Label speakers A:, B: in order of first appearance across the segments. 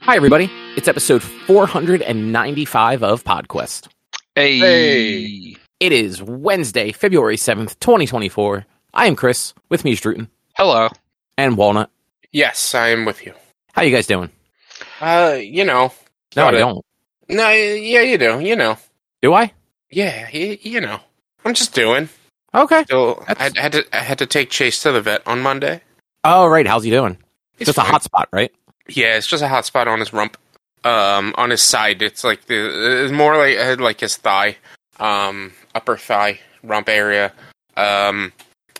A: Hi, everybody. It's episode 495 of PodQuest.
B: Hey.
C: Hey.
A: It is Wednesday, February 7th, 2024. I am Chris. With me is Drootin
B: Hello.
A: and Walnut.
C: Yes, I am with you.
A: How you guys doing?
C: Uh, you know.
A: No, I don't.
C: No, yeah, you do. You know.
A: Do I?
C: Yeah, you, you know. I'm just doing.
A: Okay.
C: So I
A: That's-
C: had to I had to take Chase to the vet on Monday.
A: Oh, right. How's he doing?
C: He's
A: Just a
C: fine.
A: hot spot, right?
C: Yeah, it's just a hot spot on his rump. Um, on his side, it's like the it's more like uh, like his thigh, um, upper thigh, rump area. Um,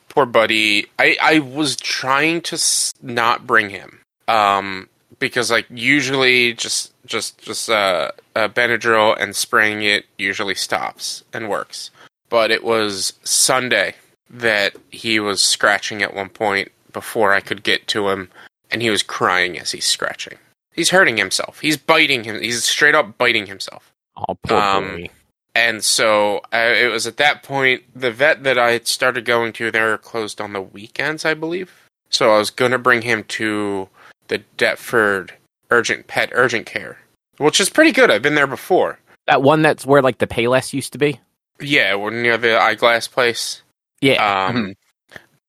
C: poor buddy. I I was trying to not bring him. Um, because like usually just just just uh, uh Benadryl and spraying it usually stops and works. But it was Sunday that he was scratching at one point before I could get to him and he was crying as he's scratching. He's hurting himself. He's biting him. He's straight up biting himself.
A: Oh, poor
C: Um,
A: boy.
C: And so uh, it was at that point the vet that I had started going to. They're closed on the weekends, I believe. So I was gonna bring him to the Deptford Urgent Pet Urgent Care, which is pretty good. I've been there before.
A: That one that's where like the Payless used to be.
C: Yeah, we're near the eyeglass place.
A: Yeah.
C: Um,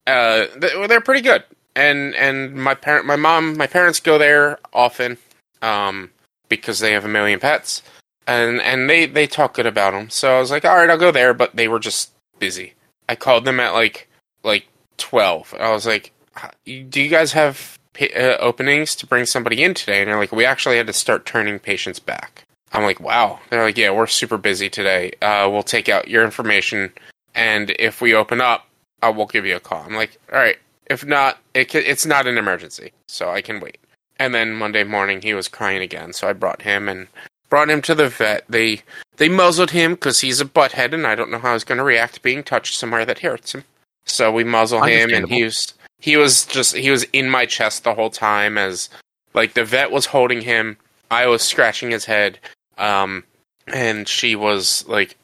C: uh, th- well, they're pretty good, and and my parent, my mom, my parents go there often, um, because they have a million pets, and and they they talk good about them. So I was like, all right, I'll go there, but they were just busy. I called them at like like twelve. I was like, do you guys have uh, openings to bring somebody in today? And they're like, we actually had to start turning patients back. I'm like, wow. They're like, yeah, we're super busy today. Uh, we'll take out your information, and if we open up, I will give you a call. I'm like, all right. If not, it it's not an emergency, so I can wait. And then Monday morning, he was crying again, so I brought him and brought him to the vet. They they muzzled him because he's a butthead, and I don't know how he's going to react to being touched somewhere that hurts him. So we muzzle him, and he was he was just he was in my chest the whole time as like the vet was holding him. I was scratching his head, um, and she was like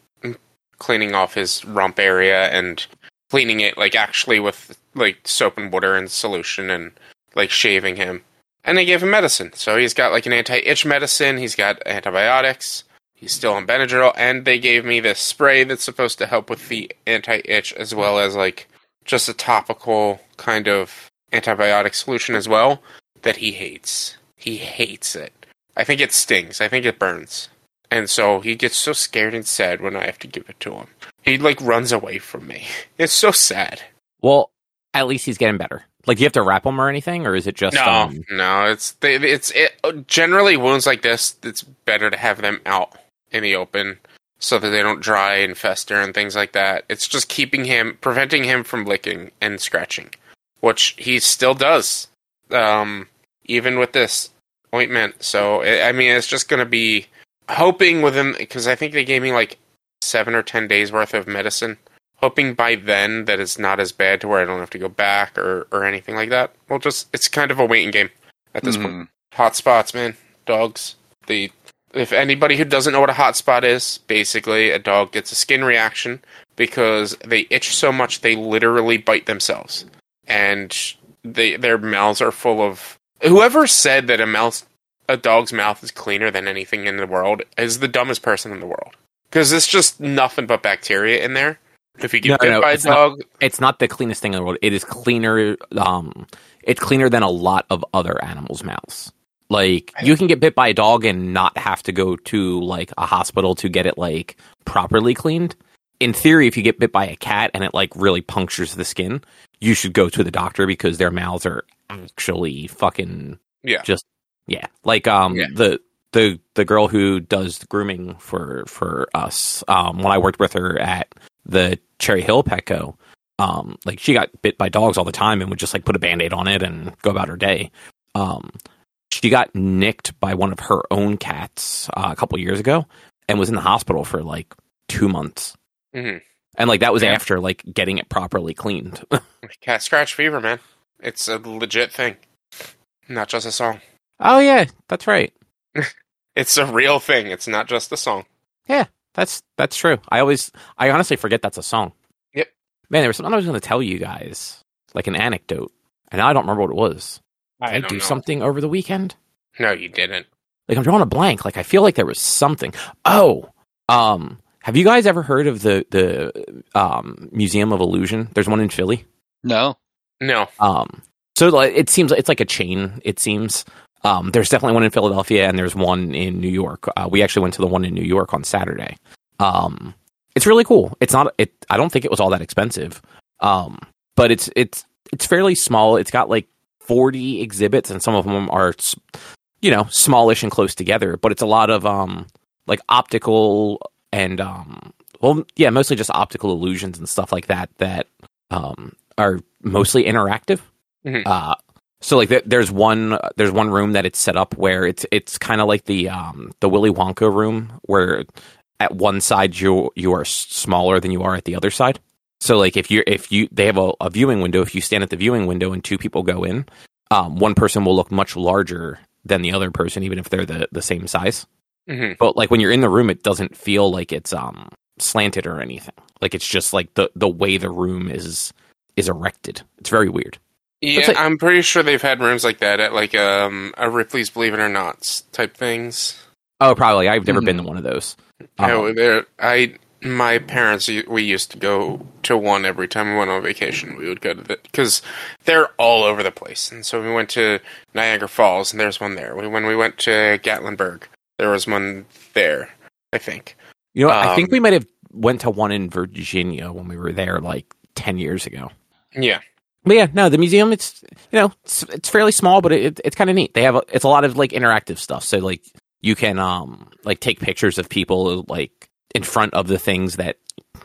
C: cleaning off his rump area and cleaning it like actually with like soap and water and solution and like shaving him. And they gave him medicine. So he's got like an anti-itch medicine, he's got antibiotics, he's still on Benadryl, and they gave me this spray that's supposed to help with the anti-itch as well as like just a topical kind of antibiotic solution as well that he hates. He hates it. I think it stings. I think it burns. And so he gets so scared and sad when I have to give it to him. He like runs away from me. It's so sad.
A: well, at least he's getting better. Like, do you have to wrap him or anything, or is it just
C: No,
A: um,
C: no, it's it's it, generally wounds like this. It's better to have them out in the open so that they don't dry and fester and things like that. It's just keeping him, preventing him from licking and scratching, which he still does, um, even with this ointment. So I I mean, it's just going to be hoping within because I think they gave me like seven or ten days worth of medicine. Hoping by then that it's not as bad to where I don't have to go back or, or anything like that. Well, just it's kind of a waiting game at this point.
B: Mhm.
C: Hot spots, man. Dogs. The if anybody who doesn't know what a hot spot is, basically a dog gets a skin reaction because they itch so much they literally bite themselves, and they their mouths are full of. Whoever said that a mouth, a dog's mouth is cleaner than anything in the world is the dumbest person in the world because it's just nothing but bacteria in there. If you get
A: No,
C: bit
A: no,
C: by a
A: it's not-
C: dog,
A: it's not the cleanest thing in the world. It is cleaner. Um, it's cleaner than a lot of other animals' mouths. Like you can get bit by a dog and not have to go to like a hospital to get it like properly cleaned. In theory, if you get bit by a cat and it like really punctures the skin, you should go to the doctor because their mouths are actually fucking
C: yeah,
A: just yeah. Like um
C: Yeah.
A: the the the girl who does the grooming for for us um when I worked with her at the Cherry Hill Petco um like she got bit by dogs all the time and would just like put a band-aid on it and go about her day um she got nicked by one of her own cats uh, a couple years ago and was in the hospital for like 2 months
C: Mhm.
A: and like that was
C: Yeah.
A: after like getting it properly cleaned
C: cat scratch fever, man. It's a legit thing, not just a song.
A: oh yeah that's right
C: It's a real thing. It's not just a song.
A: That's that's true. I always, I honestly forget that's a song.
C: Yep.
A: Man, there was something I was going to tell you guys, like an anecdote, and now I don't remember what it was. Did I,
C: don't
A: do
C: know.
A: something over the weekend?
C: No, you didn't.
A: like I'm drawing a blank. Like I feel like there was something. Oh, um, have you guys ever heard of the the um, Museum of Illusion? There's one in Philly.
B: No.
C: No.
A: Um, so like, it seems it's like a chain. It seems. Um, there's definitely one in Philadelphia, and there's one in New York. Uh, we actually went to the one in New York on Saturday. Um, it's really cool. It's not. It. I don't think it was all that expensive. Um, but it's it's it's fairly small. It's got like 40 exhibits, and some of them are, you know, smallish and close together. But it's a lot of um like optical and um well yeah mostly just optical illusions and stuff like that that um are mostly interactive.
C: Mhm.
A: Uh, so like th- there's one there's one room that it's set up where it's it's kind of like the um the Willy Wonka room where at one side you you are smaller than you are at the other side. So like if you if you they have a, a viewing window, if you stand at the viewing window and two people go in, um, one person will look much larger than the other person, even if they're the, the same size.
C: hmm
A: But like when you're in the room, it doesn't feel like it's um slanted or anything. Like it's just like the the way the room is is erected. It's very weird.
C: Yeah,
A: like-
C: I'm pretty sure they've had rooms like that at like um a Ripley's Believe It or Not type things.
A: Oh, probably. I've never
B: Mhm.
A: been to one of those.
C: I,
A: Um,
C: there, I, my parents, we used to go to one every time we went on vacation. We would go to the because they're all over the place, and so we went to Niagara Falls, and there's one there. We, when we went to Gatlinburg, there was one there. I think.
A: you know, I think
C: um,
A: we might have went to one in Virginia when we were there like ten years ago.
C: Yeah,
A: But yeah, no, the museum it's you know it's, it's fairly small, but it, it's kind of neat. They have a, it's a lot of like interactive stuff. So like you can um like take pictures of people like in front of the things that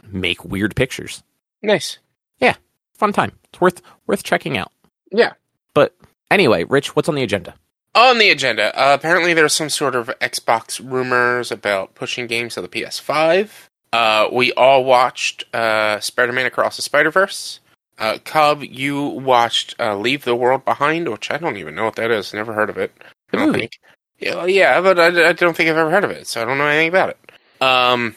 A: make weird pictures.
C: nice.
A: Yeah, fun time. It's worth worth checking out.
C: Yeah.
A: But anyway, Rich, what's on the agenda?
C: On the agenda, uh, apparently there's some sort of Xbox rumors about pushing games to the PS5. Uh, we all watched uh, Spider-Man Across the Spider-Verse. Uh, Cobb, you watched uh, Leave the World Behind, which I don't even know what that is. Never heard of it.
A: The
C: I don't
A: movie.
C: think. Yeah, yeah, but I, I don't think I've ever heard of it, so I don't know anything about it. Um,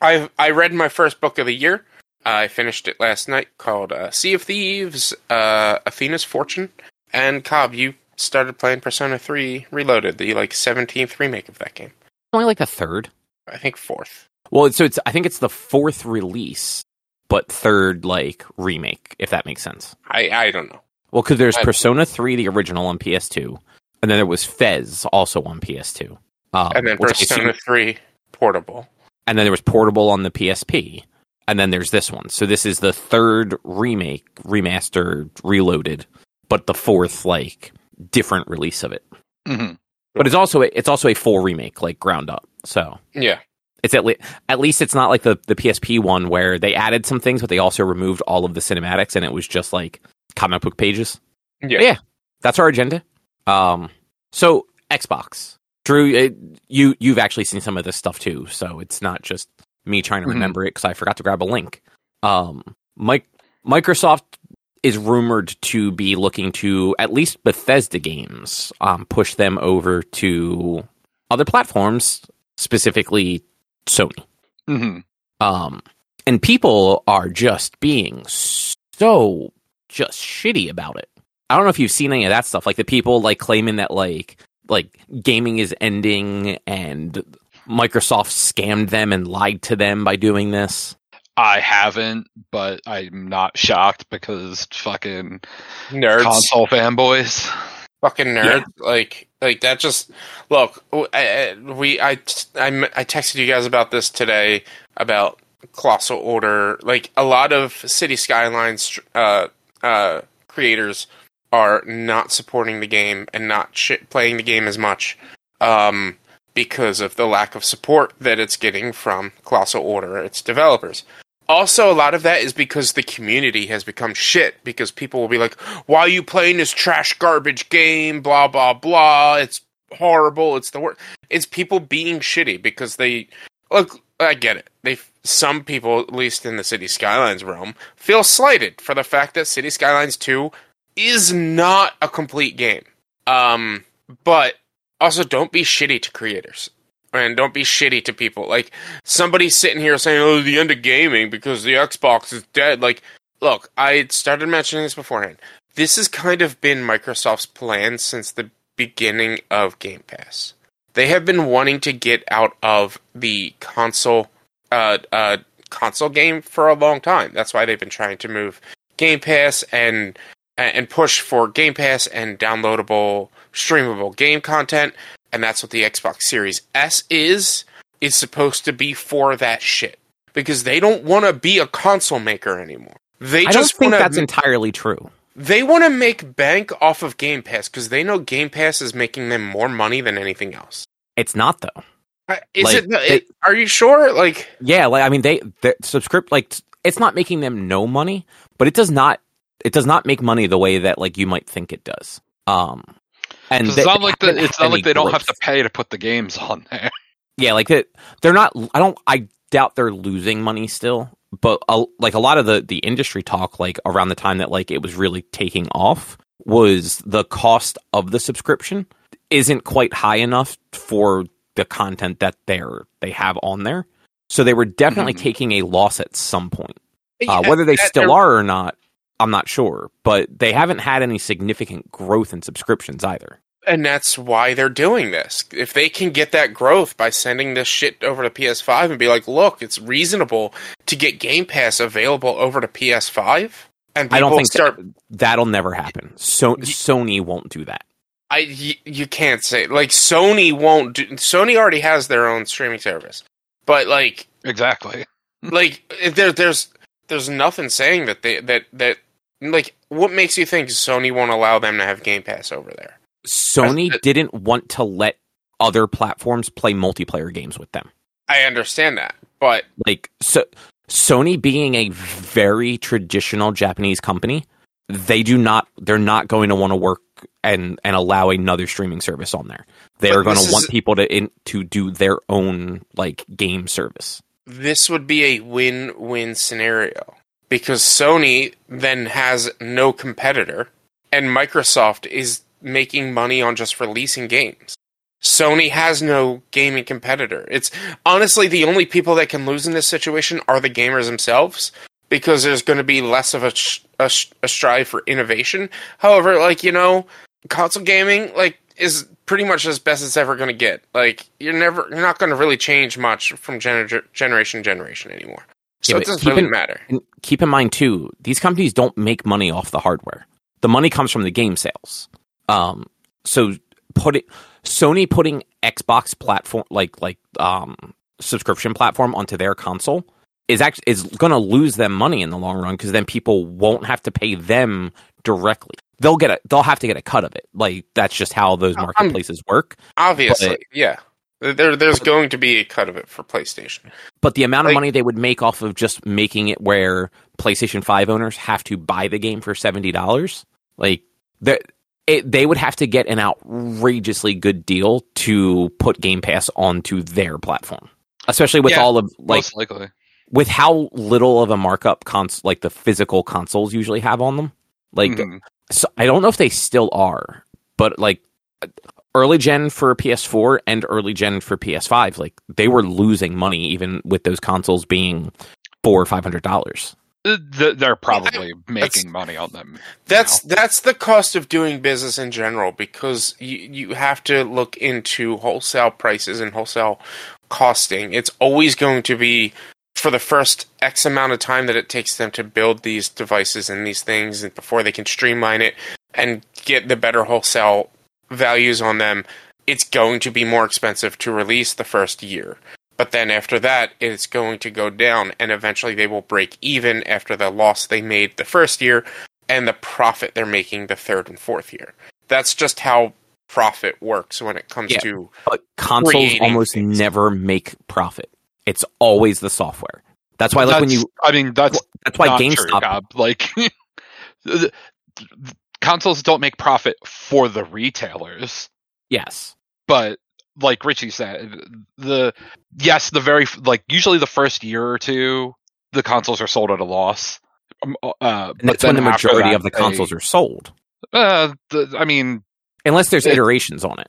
C: I I read my first book of the year. I finished it last night, called uh, Sea of Thieves, uh, Athena's Fortune. And Cobb, you started playing Persona 3 Reloaded, the like 17th remake of that game.
A: Only like the third.
C: I think fourth.
A: Well, so it's I think it's the fourth release, but third like remake, if that makes sense.
C: I I don't know.
A: Well, because there's
C: I-
A: Persona 3, the original on PS2, and then there was FES, also on PS2. Um,
C: And then Persona
A: assume-
C: 3 Portable.
A: and then there was Portable on the PSP, and then there's this one. So this is the third remake, remastered, reloaded, but the fourth like different release of it.
B: hmm
A: But it's also it's also a full remake, like ground up. So
C: Yeah.
A: It's at least at least it's not like the the PSP one where they added some things, but they also removed all of the cinematics, and it was just like comic book pages.
C: Yeah.
A: Yeah. That's our agenda. Um, so Xbox, Drew, it, you you've actually seen some of this stuff too, so it's not just me trying to
B: Mhm.
A: remember it because I forgot to grab a link. Um, Mike, Microsoft is rumored to be looking to at least Bethesda games, um, push them over to other platforms, specifically Sony.
B: hmm
A: Um, and people are just being so just shitty about it. I don't know if you've seen any of that stuff, like the people like claiming that like like gaming is ending and Microsoft scammed them and lied to them by doing this.
B: I haven't, but I'm not shocked because fucking
C: Nerds.
B: console fanboys.
C: Fucking nerds. Like, like that just. Look, I, I- we, I, I, I texted you guys about this today about Colossal Order. Like, a lot of City Skylines uh, uh, creators are not supporting the game and not sh- playing the game as much um, because of the lack of support that it's getting from Colossal Order, its developers. Also, a lot of that is because the community has become shit. Because people will be like, "Why are you playing this trash garbage game?" Blah blah blah. It's horrible. It's the worst. It's people being shitty because they look. I get it. They some people, at least in the City Skylines realm, feel slighted for the fact that City Skylines Two is not a complete game. Um, but also don't be shitty to creators and don't be shitty to people. Like somebody sitting here saying, "Oh, the end of gaming because the Xbox is dead." Like, look, I started mentioning this beforehand. This has kind of been Microsoft's plan since the beginning of Game Pass. they have been wanting to get out of the console uh, uh, console game for a long time. That's why they've been trying to move Game Pass and and push for Game Pass and downloadable, streamable game content. And that's what the Xbox Series S is. It's supposed to be for that shit because they don't want to be a console maker anymore. They
A: I don't
C: just
A: think that's
C: to.
A: entirely true.
C: They want to make bank off of Game Pass because they know Game Pass is making them more money than anything else.
A: It's not though.
C: I- Is
A: Like,
C: it,
A: they-
C: it? Are you sure? Like,
A: Yeah, like I mean, they the subscript like it's not making them no money, but it does not it does not make money the way that like you might think it does. Um, and
B: 'Cause
A: they-
B: it's not like the, it's not like
A: any
B: they don't have to pay to put the games on there.
A: Yeah, like that they're not. I don't. I doubt they're losing money still. But a, like a lot of the the industry talk, like around the time that like it was really taking off, was the cost of the subscription isn't quite high enough for the content that they're they have on there. So they were definitely
B: Mhm.
A: taking a loss at some point. Uh,
C: yeah,
A: whether they still are or not, I'm not sure. But they haven't had any significant growth in subscriptions either.
C: and that's why they're doing this. If they can get that growth by sending this shit over to PS5 and be like, "Look, it's reasonable to get Game Pass available over to PS5," and people
A: I don't think
C: start.
A: that, that'll never happen. So Sony won't do that.
C: I y- you can't say like Sony won't. Do, Sony already has their own streaming service, but like
B: Exactly.
C: like there there's there's nothing saying that they that that like what makes you think Sony won't allow them to have Game Pass over there?
A: Sony
C: That's-
A: didn't want to let other platforms play multiplayer games with them.
C: I understand that, but
A: Like so Sony being a very traditional Japanese company, they do not they're not going to want to work and and allow another streaming service on there. They are going to want people to in, to do their own like game service.
C: This would be a win-win scenario because Sony then has no competitor and Microsoft is making money on just releasing games. Sony has no gaming competitor. It's honestly the only people that can lose in this situation are the gamers themselves because there's going to be less of a, a, a strive for innovation. However, like, you know, console gaming like is pretty much as best it's ever going to get. Like you're never you're not going to really change much from gener- generation to generation anymore. So
A: Yeah,
C: it doesn't really
A: in-
C: matter.
A: And keep in mind too, these companies don't make money off the hardware. The money comes from the game sales. Um, so put it, Sony putting Xbox platform like like um subscription platform onto their console is actually is going to lose them money in the long run because then people won't have to pay them directly. They'll get a they'll have to get a cut of it. Like that's just how those
C: I'm-
A: marketplaces work.
C: Obviously,
A: but-
C: yeah. There, there's going to be a cut of it for PlayStation.
A: But the amount of
C: Like-
A: money they would make off of just making it where PlayStation 5 owners have to buy the game for $70, like that it, they would have to get an outrageously good deal to put Game Pass onto their platform. Especially with
B: Yeah,
A: all of like
B: Most likely.
A: with how little of a markup cons like the physical consoles usually have on them. Like
B: Mhm.
A: So I don't know if they still are, but like early gen for PS4 and early gen for PS5, like they were losing money even with those consoles being four or five hundred dollars.
B: They're probably
C: that's-
B: making money on them.
C: That's that's the cost of doing business in general because you you have to look into wholesale prices and wholesale costing. It's always going to be for the first X amount of time that it takes them to build these devices and these things and before they can streamline it and get the better wholesale values on them, it's going to be more expensive to release the first year. But then after that, it's going to go down, and eventually they will break even after the loss they made the first year and the profit they're making the third and fourth year. That's just how profit works when it comes
A: Yeah.
C: to
A: But consoles almost
C: things.
A: never make profit. It's always the software. That's why like when you
B: I mean, that's
A: that's why
B: true,
A: GameStop
B: Cobb. Like, the- the- consoles don't make profit for the retailers,
A: yes.
B: but like Richie said, the yes, the very like usually the first year or two, the consoles are sold at a loss. Um, uh, but
A: that's when the majority
B: that,
A: of the
B: they-
A: consoles are sold.
B: Uh, the, I mean,
A: Unless there's
B: It-
A: iterations on it.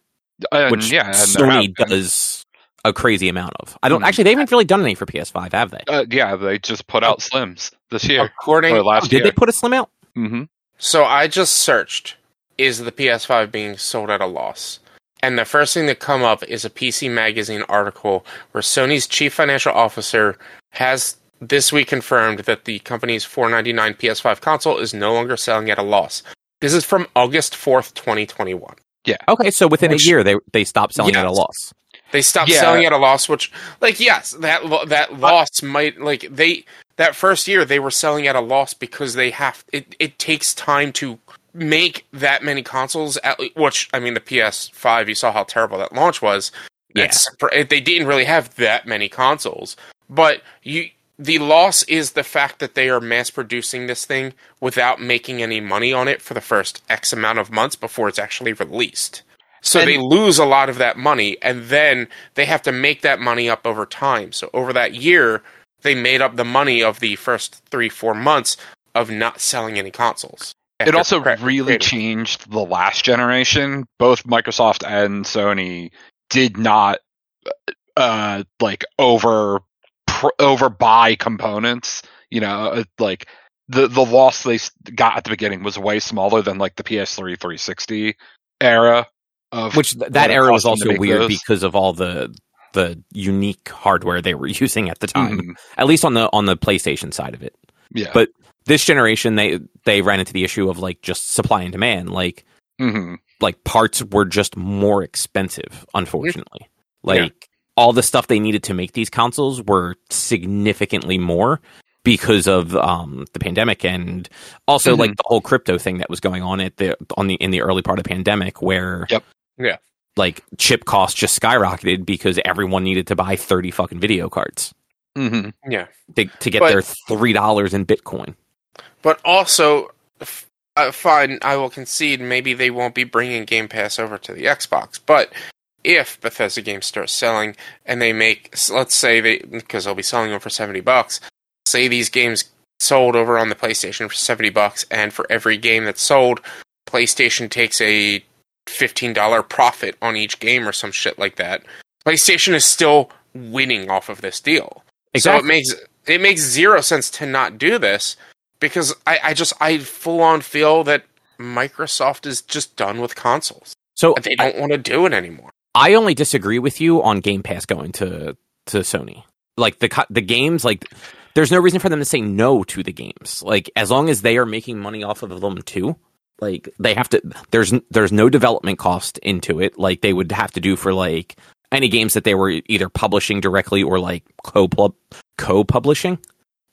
B: and,
A: which
B: yeah,
A: Sony does a crazy amount of. I don't
B: Mhm.
A: actually. They haven't really done any for PS5, have they?
B: Uh, yeah, they just put out Slims this year
C: according
B: or last
A: Did
B: year.
A: they put a slim out?
B: hmm
C: So I just searched is the PS5 being sold at a loss? and the first thing to come up is a PC Magazine article where Sony's chief financial officer has this week confirmed that the company's 499 PS5 console is no longer selling at a loss. This is from August 4th, 2021. Yeah.
A: Okay, so within
B: Which-
A: a year they they stopped selling at a loss.
C: They stopped
B: Yeah.
C: selling at a loss, which, like, yes, that that uh, loss might like they that first year they were selling at a loss because they have it. It takes time to make that many consoles. At which I mean, the PS5, you saw how terrible that launch was.
A: Yeah.
C: It's, they didn't really have that many consoles, but you. The loss is the fact that they are mass producing this thing without making any money on it for the first X amount of months before it's actually released. So
B: And-
C: they lose a lot of that money, and then they have to make that money up over time. So over that year, they made up the money of the first three, four months of not selling any consoles.
B: It also really changed the last generation. Both Microsoft and Sony did not uh like over pr- over buy components. You know, uh, like the the loss they got at the beginning was way smaller than like the PS3 360 era
A: Which th- that era was
B: cost them to
A: also weird
B: those.
A: because of all the the unique hardware they were using at the time.
B: Mhm.
A: At least on the on the PlayStation side of it.
B: Yeah.
A: But this generation they they ran into the issue of like just supply and demand. Like
B: Mhm.
A: like parts were just more expensive, unfortunately. Like
C: Yeah.
A: all the stuff they needed to make these consoles were significantly more because of um, the pandemic and also
B: Mhm.
A: like the whole crypto thing that was going on at the on the in the early part of the pandemic where
B: Yep.
C: Yeah.
A: like chip costs just skyrocketed because everyone needed to buy 30 fucking video cards
B: Mhm.
C: Yeah.
A: to, to get
C: But-
A: their $3 in bitcoin
C: But also, f- uh, fine, I will concede maybe they won't be bringing Game Pass over to the Xbox. But if Bethesda games start selling and they make, let's say they, because they'll be selling them for 70 bucks, say these games sold over on the PlayStation for 70 bucks, and for every game that's sold, PlayStation takes a $15 profit on each game or some shit like that. PlayStation is still winning off of this deal. So it makes it makes zero sense to not do this because I, I just I full on feel that Microsoft is just done with consoles.
A: so
C: They don't want to do it anymore.
A: I only disagree with you on Game Pass going to to Sony. Like the the games, like there's no reason for them to say no to the games. Like as long as they are making money off of them too, like they have to. There's there's no development cost into it. Like they would have to do for like any games that they were either publishing directly or like co co publishing.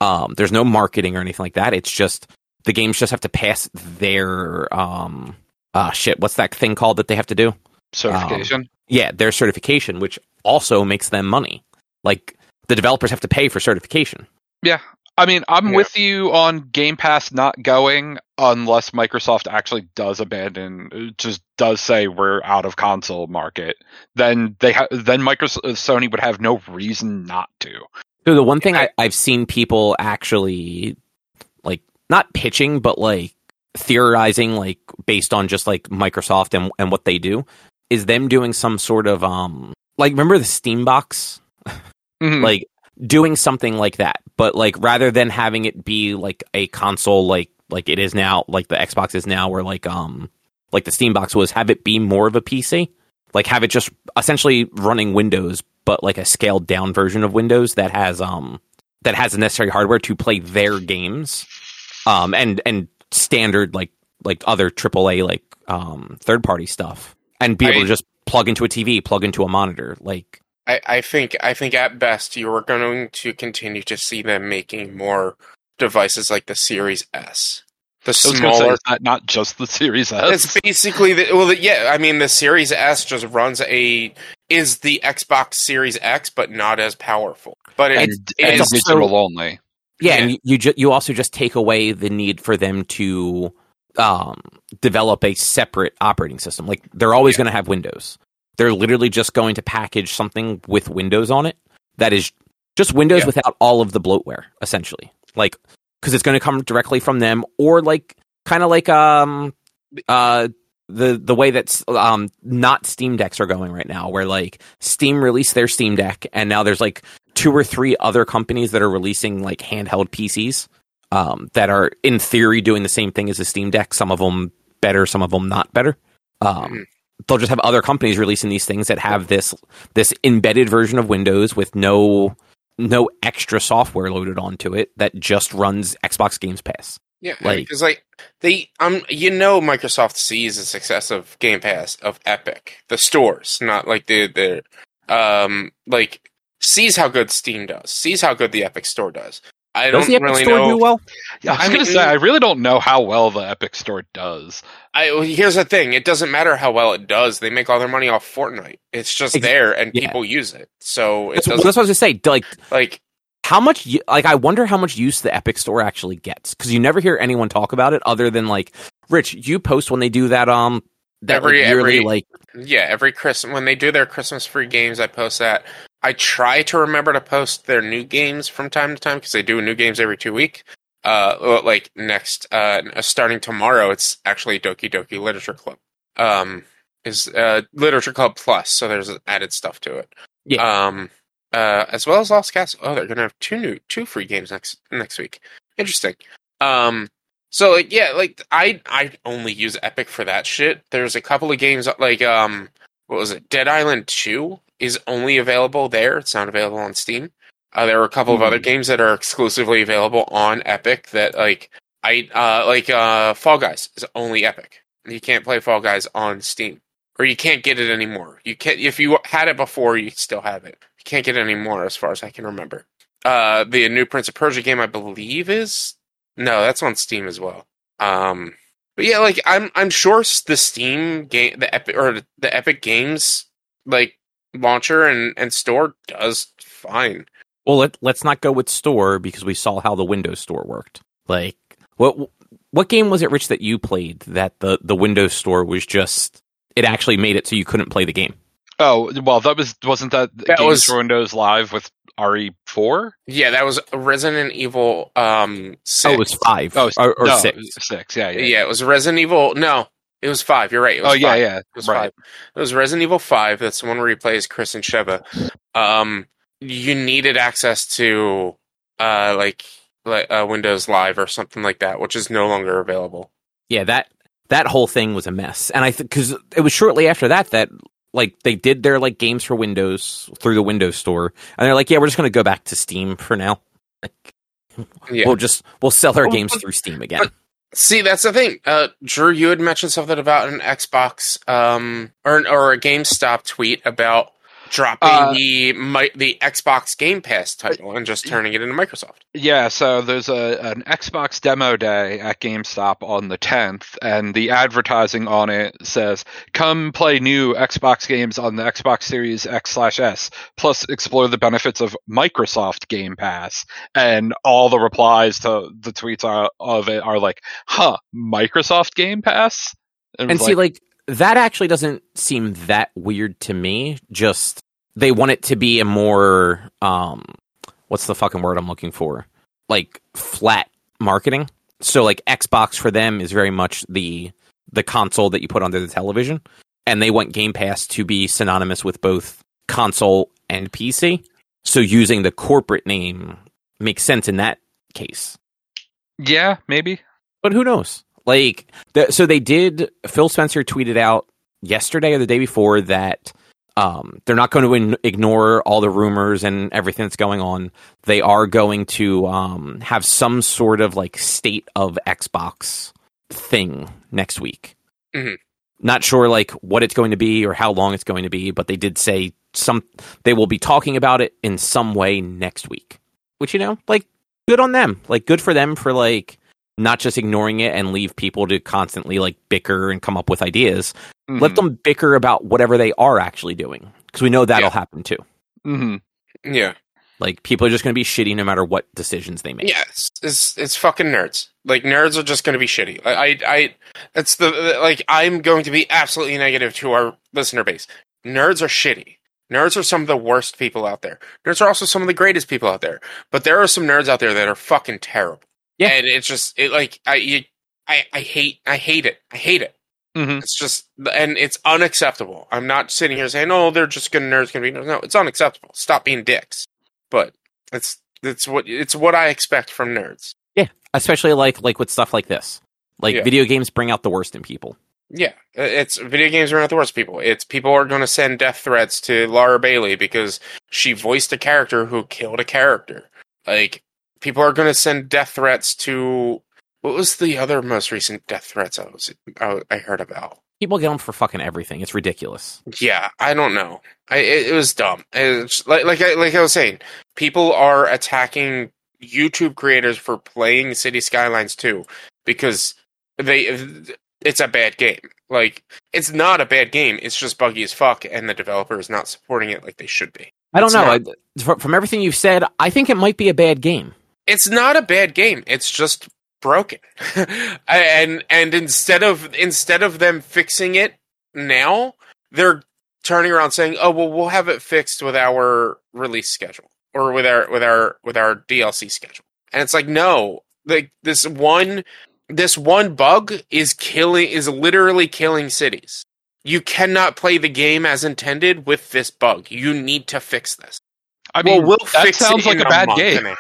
A: Um, there's no marketing or anything like that. It's just the games just have to pass their um uh shit. What's that thing called that they have to do?
B: Certification.
A: yeah, their certification, which also makes them money. Like the developers have to pay for certification.
B: I mean, I'm
C: Yeah.
B: with you on Game Pass not going unless Microsoft actually does abandon, just does say we're out of console market. Then they ha- then Microsoft Sony would have no reason not to.
A: So the one thing
C: I-
A: I've seen people actually like not pitching, but like theorizing, like based on just like Microsoft and and what they do, is them doing some sort of um like remember the Steam box
B: Mhm.
A: like doing something like that but like rather than having it be like a console like like it is now like the xbox is now where like um like the steam box was have it be more of a pc like have it just essentially running windows but like a scaled down version of windows that has um that has the necessary hardware to play their games um and and standard like like other aaa like um third party stuff and be able
C: I-
A: to just plug into a tv plug into a monitor like
C: I, I think I think at best you are going to continue to see them making more devices like the Series S. The
B: I say,
C: smaller
B: is not just the Series S?
C: It's basically the well, yeah. I mean, the Series S just runs a is the Xbox Series X, but not as powerful. But it,
B: and,
C: it's
B: and
A: also-
B: digital only.
A: Yeah,
C: Yeah.
A: and you you, ju- you also just take away the need for them to um, develop a separate operating system. Like they're always going to have Windows. They're literally just going to package something with Windows on it that is just Windows
C: Yeah.
A: without all of the bloatware, essentially. Like because it's going to come directly from them, or like kind of like um uh the the way that um not Steam decks are going right now, where like Steam released their Steam Deck, and now there's like two or three other companies that are releasing like handheld PCs um, that are in theory doing the same thing as a Steam Deck. Some of them better, some of them not better. Um,
C: Mhm.
A: They'll just have other companies releasing these things that have this this embedded version of Windows with no no extra software loaded onto it that just runs Xbox Games Pass.
C: Yeah,
A: Like-
C: because like they um you know Microsoft sees the success of Game Pass of Epic, the stores, not like the the um like sees how good Steam does, sees how good the Epic Store does. I
A: Does
C: don't
A: the Epic
C: really
A: Store
C: know.
A: do well?
B: Yeah, I was
C: I
B: gonna
C: mean-
B: say I really don't know how well the Epic Store does.
C: I here's the thing: it doesn't matter how well it does. They make all their money off Fortnite. It's just there, and
A: yeah.
C: people use it. So it
A: That's, that's what I was gonna say. Like,
C: like
A: how much? Like, I wonder how much use the Epic Store actually gets because you never hear anyone talk about it other than like, Rich, you post when they do that um that
C: Every-
A: like, yearly
C: every-
A: like
C: Yeah, every Christmas when they do their Christmas free games, I post that. I try to remember to post their new games from time to time because they do new games every two week. Uh, well, like next, uh, starting tomorrow, it's actually Doki Doki Literature Club. Um, is uh Literature Club Plus, so there's added stuff to it.
A: Yeah.
C: Um, uh, as well as Lost Castle. Oh, they're gonna have two new, two free games next next week. Interesting. Um, so like yeah, like I I only use Epic for that shit. There's a couple of games like um what was it? Dead Island 2 is only available there. It's not available on Steam. Uh, there are a couple of
B: Hmm.
C: other games that are exclusively available on Epic that like I uh like uh Fall Guys is only Epic. You can't play Fall Guys on Steam. Or you can't get it anymore. You can't if you had it before, you still have it. You can't get it anymore as far as I can remember. Uh the new Prince of Persia game I believe is no, that's on Steam as well. Um but yeah, like I'm I'm sure the Steam game the Epic or the Epic Games like launcher and and store does fine.
A: Well, let, let's not go with store because we saw how the Windows Store worked. Like, what what game was it, Rich, that you played that the the Windows Store was just it actually made it so you couldn't play the game?
B: Oh well, that was wasn't that,
C: That
B: Games
C: was-
B: for Windows Live with RE4?
C: Yeah, that was Resident Evil um six.
A: Oh, it was five
B: Oh,
A: or, or
B: no,
A: six.
B: Six, yeah, yeah.
C: yeah, it was Resident Evil. No, it was five. You're right. It was
B: Oh yeah,
C: five.
B: yeah.
C: It was
B: right.
C: five. It was Resident Evil Five. That's the one where he plays Chris and Sheva. Um, you needed access to uh like like uh, Windows Live or something like that, which is no longer available.
A: Yeah, that that whole thing was a mess, and I think because it was shortly after that that like they did their like games for Windows through the Windows Store, and they're like, yeah, we're just going to go back to Steam for now. Like,
C: Yeah.
A: we'll just we'll sell our
C: Well,
A: games
C: but-
A: through Steam again.
C: but- See, that's the thing. Uh, Drew, you had mentioned something about an Xbox, um, or or a GameStop tweet about dropping
B: Uh,
C: the mi- the Xbox Game Pass title and just turning it into Microsoft.
B: Yeah, so there's a an Xbox demo day at GameStop on the 10th, and the advertising on it says, "Come play new Xbox games on the Xbox Series X slash S, plus explore the benefits of Microsoft Game Pass." And all the replies to the tweets are, of it are like, "Huh, Microsoft Game Pass?" it
A: and
B: was
A: see, like that actually doesn't seem that weird to me. Just they want it to be a more um, what's the fucking word I'm looking for? Like flat marketing. So like Xbox for them is very much the the console that you put under the television, and they want Game Pass to be synonymous with both console and PC. So using the corporate name makes sense in that case.
B: yeah, maybe.
A: But who knows? Like, the, so they did. Phil Spencer tweeted out yesterday or the day before that um, they're not going to in- ignore all the rumors and everything that's going on. They are going to um, have some sort of like state of Xbox thing next week.
C: Mhm.
A: Not sure like what it's going to be or how long it's going to be, but they did say some. They will be talking about it in some way next week. Which you know, like, good on them. Like, good for them for like not just ignoring it and leave people to constantly like bicker and come up with ideas. Let
B: Mhm.
A: them bicker about whatever they are actually doing because we know that'll
C: Yeah.
A: happen too.
B: Mhm.
C: Yeah,
A: Like people are just going to be shitty no matter what decisions they make.
C: yeah, it's it's, it's fucking nerds. Like nerds are just going to be shitty. I, I, I, it's the like I'm going to be absolutely negative to our listener base. Nerds are shitty. Nerds are some of the worst people out there. Nerds are also some of the greatest people out there. But there are some nerds out there that are fucking terrible.
A: Yeah.
C: and it's just it like I, you, I, I hate, I hate it. I hate it.
B: Mhm.
C: It's just, and it's unacceptable. I'm not sitting here saying, "Oh, they're just good nerds." Gonna be no, it's unacceptable. Stop being dicks. But it's it's what it's what I expect from nerds.
A: Yeah, especially like like with stuff like this. Like
C: Yeah.
A: video games bring out the worst in people.
C: Yeah, it's video games are not the worst people. It's people are going to send death threats to Laura Bailey because she voiced a character who killed a character. Like people are going to send death threats to what was the other most recent death threats I was I, heard about?
A: People get them for fucking everything. It's ridiculous.
C: Yeah, I don't know. I it, it was dumb. It's like like I, like I was saying, people are attacking YouTube creators for playing City Skylines 2 because they it's a bad game. Like it's not a bad game. It's just buggy as fuck, and the developer is not supporting it like they should be.
A: I don't
C: It's
A: know.
C: not-
A: I, from, from everything you've said, I think it might be a bad game.
C: It's not a bad game. It's just broken. and and instead of instead of them fixing it now, they're turning around saying, "Oh well, we'll have it fixed with our release schedule or with our with our with our DLC schedule." And it's like, no, like this one this one bug is killing is literally killing cities. You cannot play the game as intended with this bug. You need to fix this.
B: I mean,
C: well, we'll
B: that
C: fix
B: sounds
C: it
B: like
C: in
B: a bad game.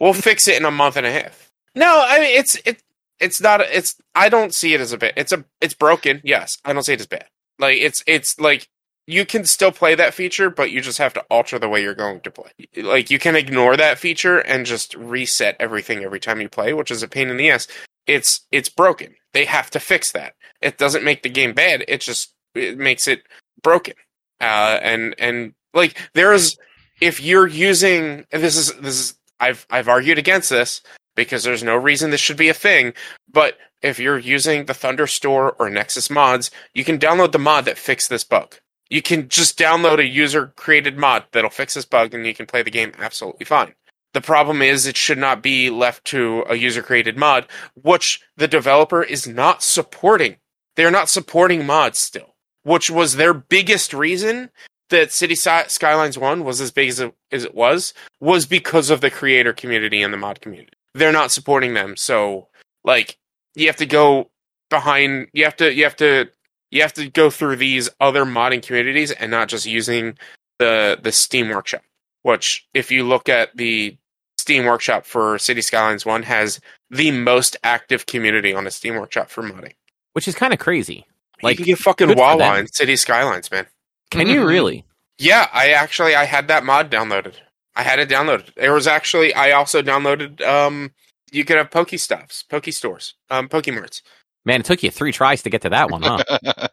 C: We'll fix it in a month and a half. No, I mean it's it it's not it's I don't see it as a bit. It's a it's broken. Yes, I don't see it as bad. Like it's it's like you can still play that feature, but you just have to alter the way you're going to play. Like you can ignore that feature and just reset everything every time you play, which is a pain in the ass. It's it's broken. They have to fix that. It doesn't make the game bad. It just it makes it broken. Uh, and and like there's if you're using this is this is I've I've argued against this because there's no reason this should be a thing, but if you're using the Thunderstore or Nexus mods, you can download the mod that fixed this bug. You can just download a user created mod that'll fix this bug and you can play the game absolutely fine. The problem is it should not be left to a user created mod, which the developer is not supporting. They're not supporting mods still, which was their biggest reason that City Sky- Skylines 1 was as big as it, as it was, was because of the creator community and the mod community. They're not supporting them. So, like, you have to go behind, you have to, you have to, you have to go through these other modding communities and not just using the, the Steam Workshop, which, if you look at the Steam Workshop for City Skylines 1, has the most active community on the Steam Workshop for modding.
A: which is kind of crazy.
C: Like,
A: Like,
C: you can get fucking
A: good for
C: Wawa in City Skylines, man.
A: Can you
B: Mhm.
A: really?
C: Yeah, I actually I had that mod downloaded. I had it downloaded. It was actually I also downloaded um you could have Pokestops, Poke stores, um Pokemarts.
A: Man, it took you three tries to get to that one, huh?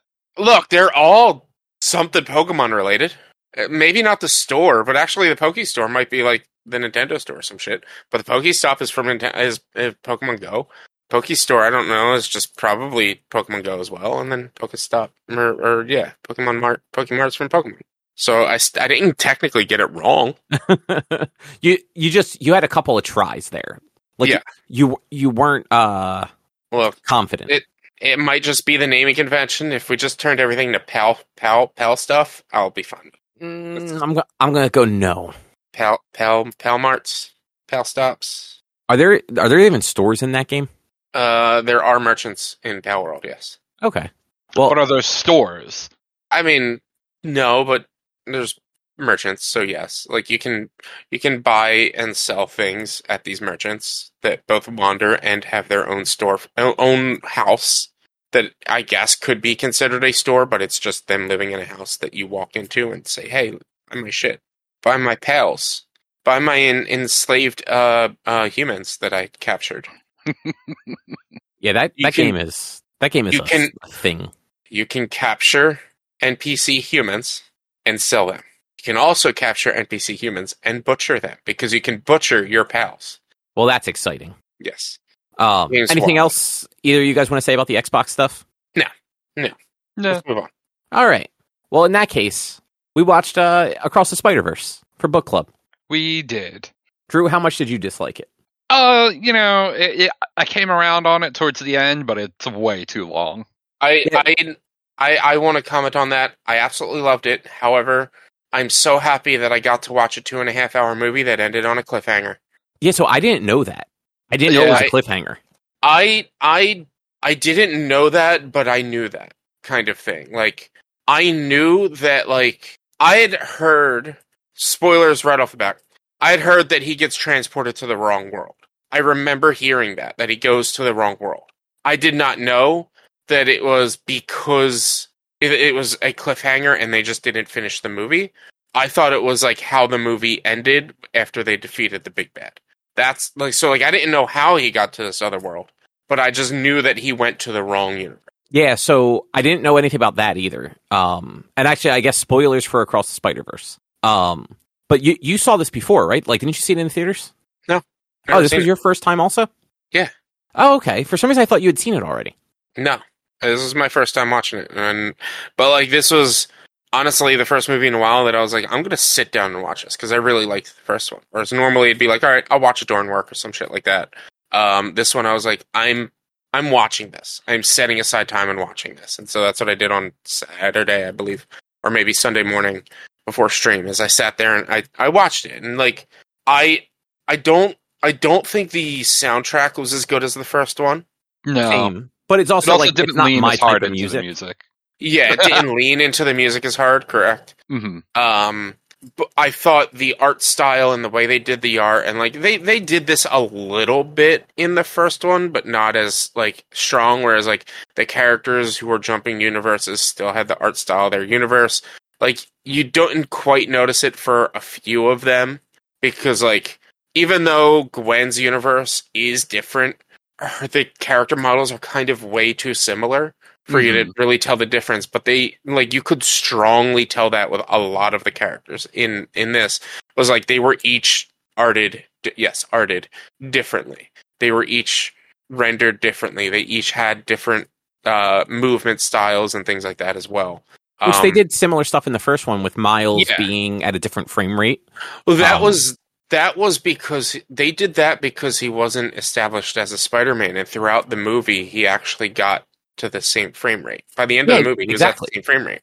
C: Look, they're all something Pokemon related. Uh, Maybe not the store, but actually the Poke store might be like the Nintendo store or some shit. But the Pokestop is from Nintendo is uh, Pokemon Go. Poke store, I don't know, is just probably Pokemon Go as well, and then Pokestop or, or yeah, Pokemon Mart, Pokemart's from Pokemon. So I, st- I didn't technically get it wrong.
A: you you just you had a couple of tries there. Like
C: Yeah.
A: you you weren't uh
C: Look,
A: confident.
C: It- it might just be the naming convention. If we just turned everything to pal pal pal stuff, I'll be fine.
A: Mm, I'm go- I'm gonna go no.
C: Pal pal pal marts, pal stops.
A: Are there are there even stores in that game?
C: Uh, there are merchants in Palworld. Yes,
A: Okay. Well,
B: what are those stores?
C: I mean no, but there's merchants. So yes, like you can you can buy and sell things at these merchants that both wander and have their own store, own house. That I guess could be considered a store, but it's just them living in a house that you walk into and say, "Hey, buy my shit, buy my pals, buy my en- enslaved uh, uh, humans that I captured."
A: yeah, that
C: you
A: that
C: can-
A: game is that game is
C: you
A: a,
C: can-
A: a thing.
C: You can capture NPC humans and sell them. You can also capture NPC humans and butcher them because you can butcher your pals.
A: Well, that's exciting.
C: Yes.
A: Um, anything
C: World.
A: else either you guys want to say about the Xbox stuff?
B: No.
C: Let's move on.
A: All right. Well, in that case, we watched uh, Across the Spider Verse for book club.
B: We did.
A: Drew, how much did you dislike it?
B: Uh, you know, it, it, I came around on it towards the end, but it's way too long.
C: I
A: Yeah.
C: I I, I want to comment on that. I absolutely loved it. However, I'm so happy that I got to watch a two and a half hour movie that ended on a cliffhanger.
A: Yeah, so I didn't know that. I didn't know it was a
C: I-
A: cliffhanger.
C: I I I didn't know that, but I knew that kind of thing. Like I knew that like I had heard spoilers right off the bat. I had heard that he gets transported to the wrong world. I remember hearing that that he goes to the wrong world. I did not know that it was because it, it was a cliffhanger and they just didn't finish the movie. I thought it was like how the movie ended after they defeated the big bad. That's like so like I didn't know how he got to this other world, but I just knew that he went to the wrong universe.
A: Yeah, so I didn't know anything about that either. Um, and actually, I guess spoilers for Across the Spider Verse. Um, but you you saw this before, right? Like, didn't you see it in the theaters?
C: No.
A: Oh, this was your first time, also.
C: Yeah.
A: Oh, okay. For some reason, I thought you had seen it already.
C: No, this is my first time watching it, and but like this was honestly the first movie in a while that I was like, I'm gonna sit down and watch this because I really liked the first one. Whereas normally it'd be like, all right, I'll watch it during work or some shit like that. Um, this one I was like, I'm I'm watching this. I'm setting aside time and watching this, and so that's what I did on Saturday, I believe, or maybe Sunday morning before stream. As I sat there and I I watched it, and like I I don't I don't think the soundtrack was as good as the first one.
B: No,
A: Same. But it's
B: it
A: also,
B: also
A: like
B: didn't
A: it's not
B: lean
A: my
B: as
A: type
B: hard
A: of
B: into
A: music.
B: the music.
C: Yeah, it didn't lean into the music as hard, correct?
B: hmm
C: Um, but I thought the art style and the way they did the art, and like they they did this a little bit in the first one, but not as like strong. Whereas like the characters who were jumping universes still had the art style of their universe. Like you don't quite notice it for a few of them because like even though Gwen's universe is different, her, the character models are kind of way too similar for you to really tell the difference. But they like you could strongly tell that with a lot of the characters in in this it was like they were each arted yes arted differently. They were each rendered differently. They each had different uh movement styles and things like that as well.
A: Which they
C: Um,
A: did similar stuff in the first one with Miles
C: Yeah.
A: being at a different frame rate.
C: Well, that
A: Um,
C: was that was because they did that because he wasn't established as a Spider-Man, and throughout the movie, he actually got to the same frame rate. By the end
A: Yeah,
C: of the movie, he
A: exactly.
C: was at the same frame rate.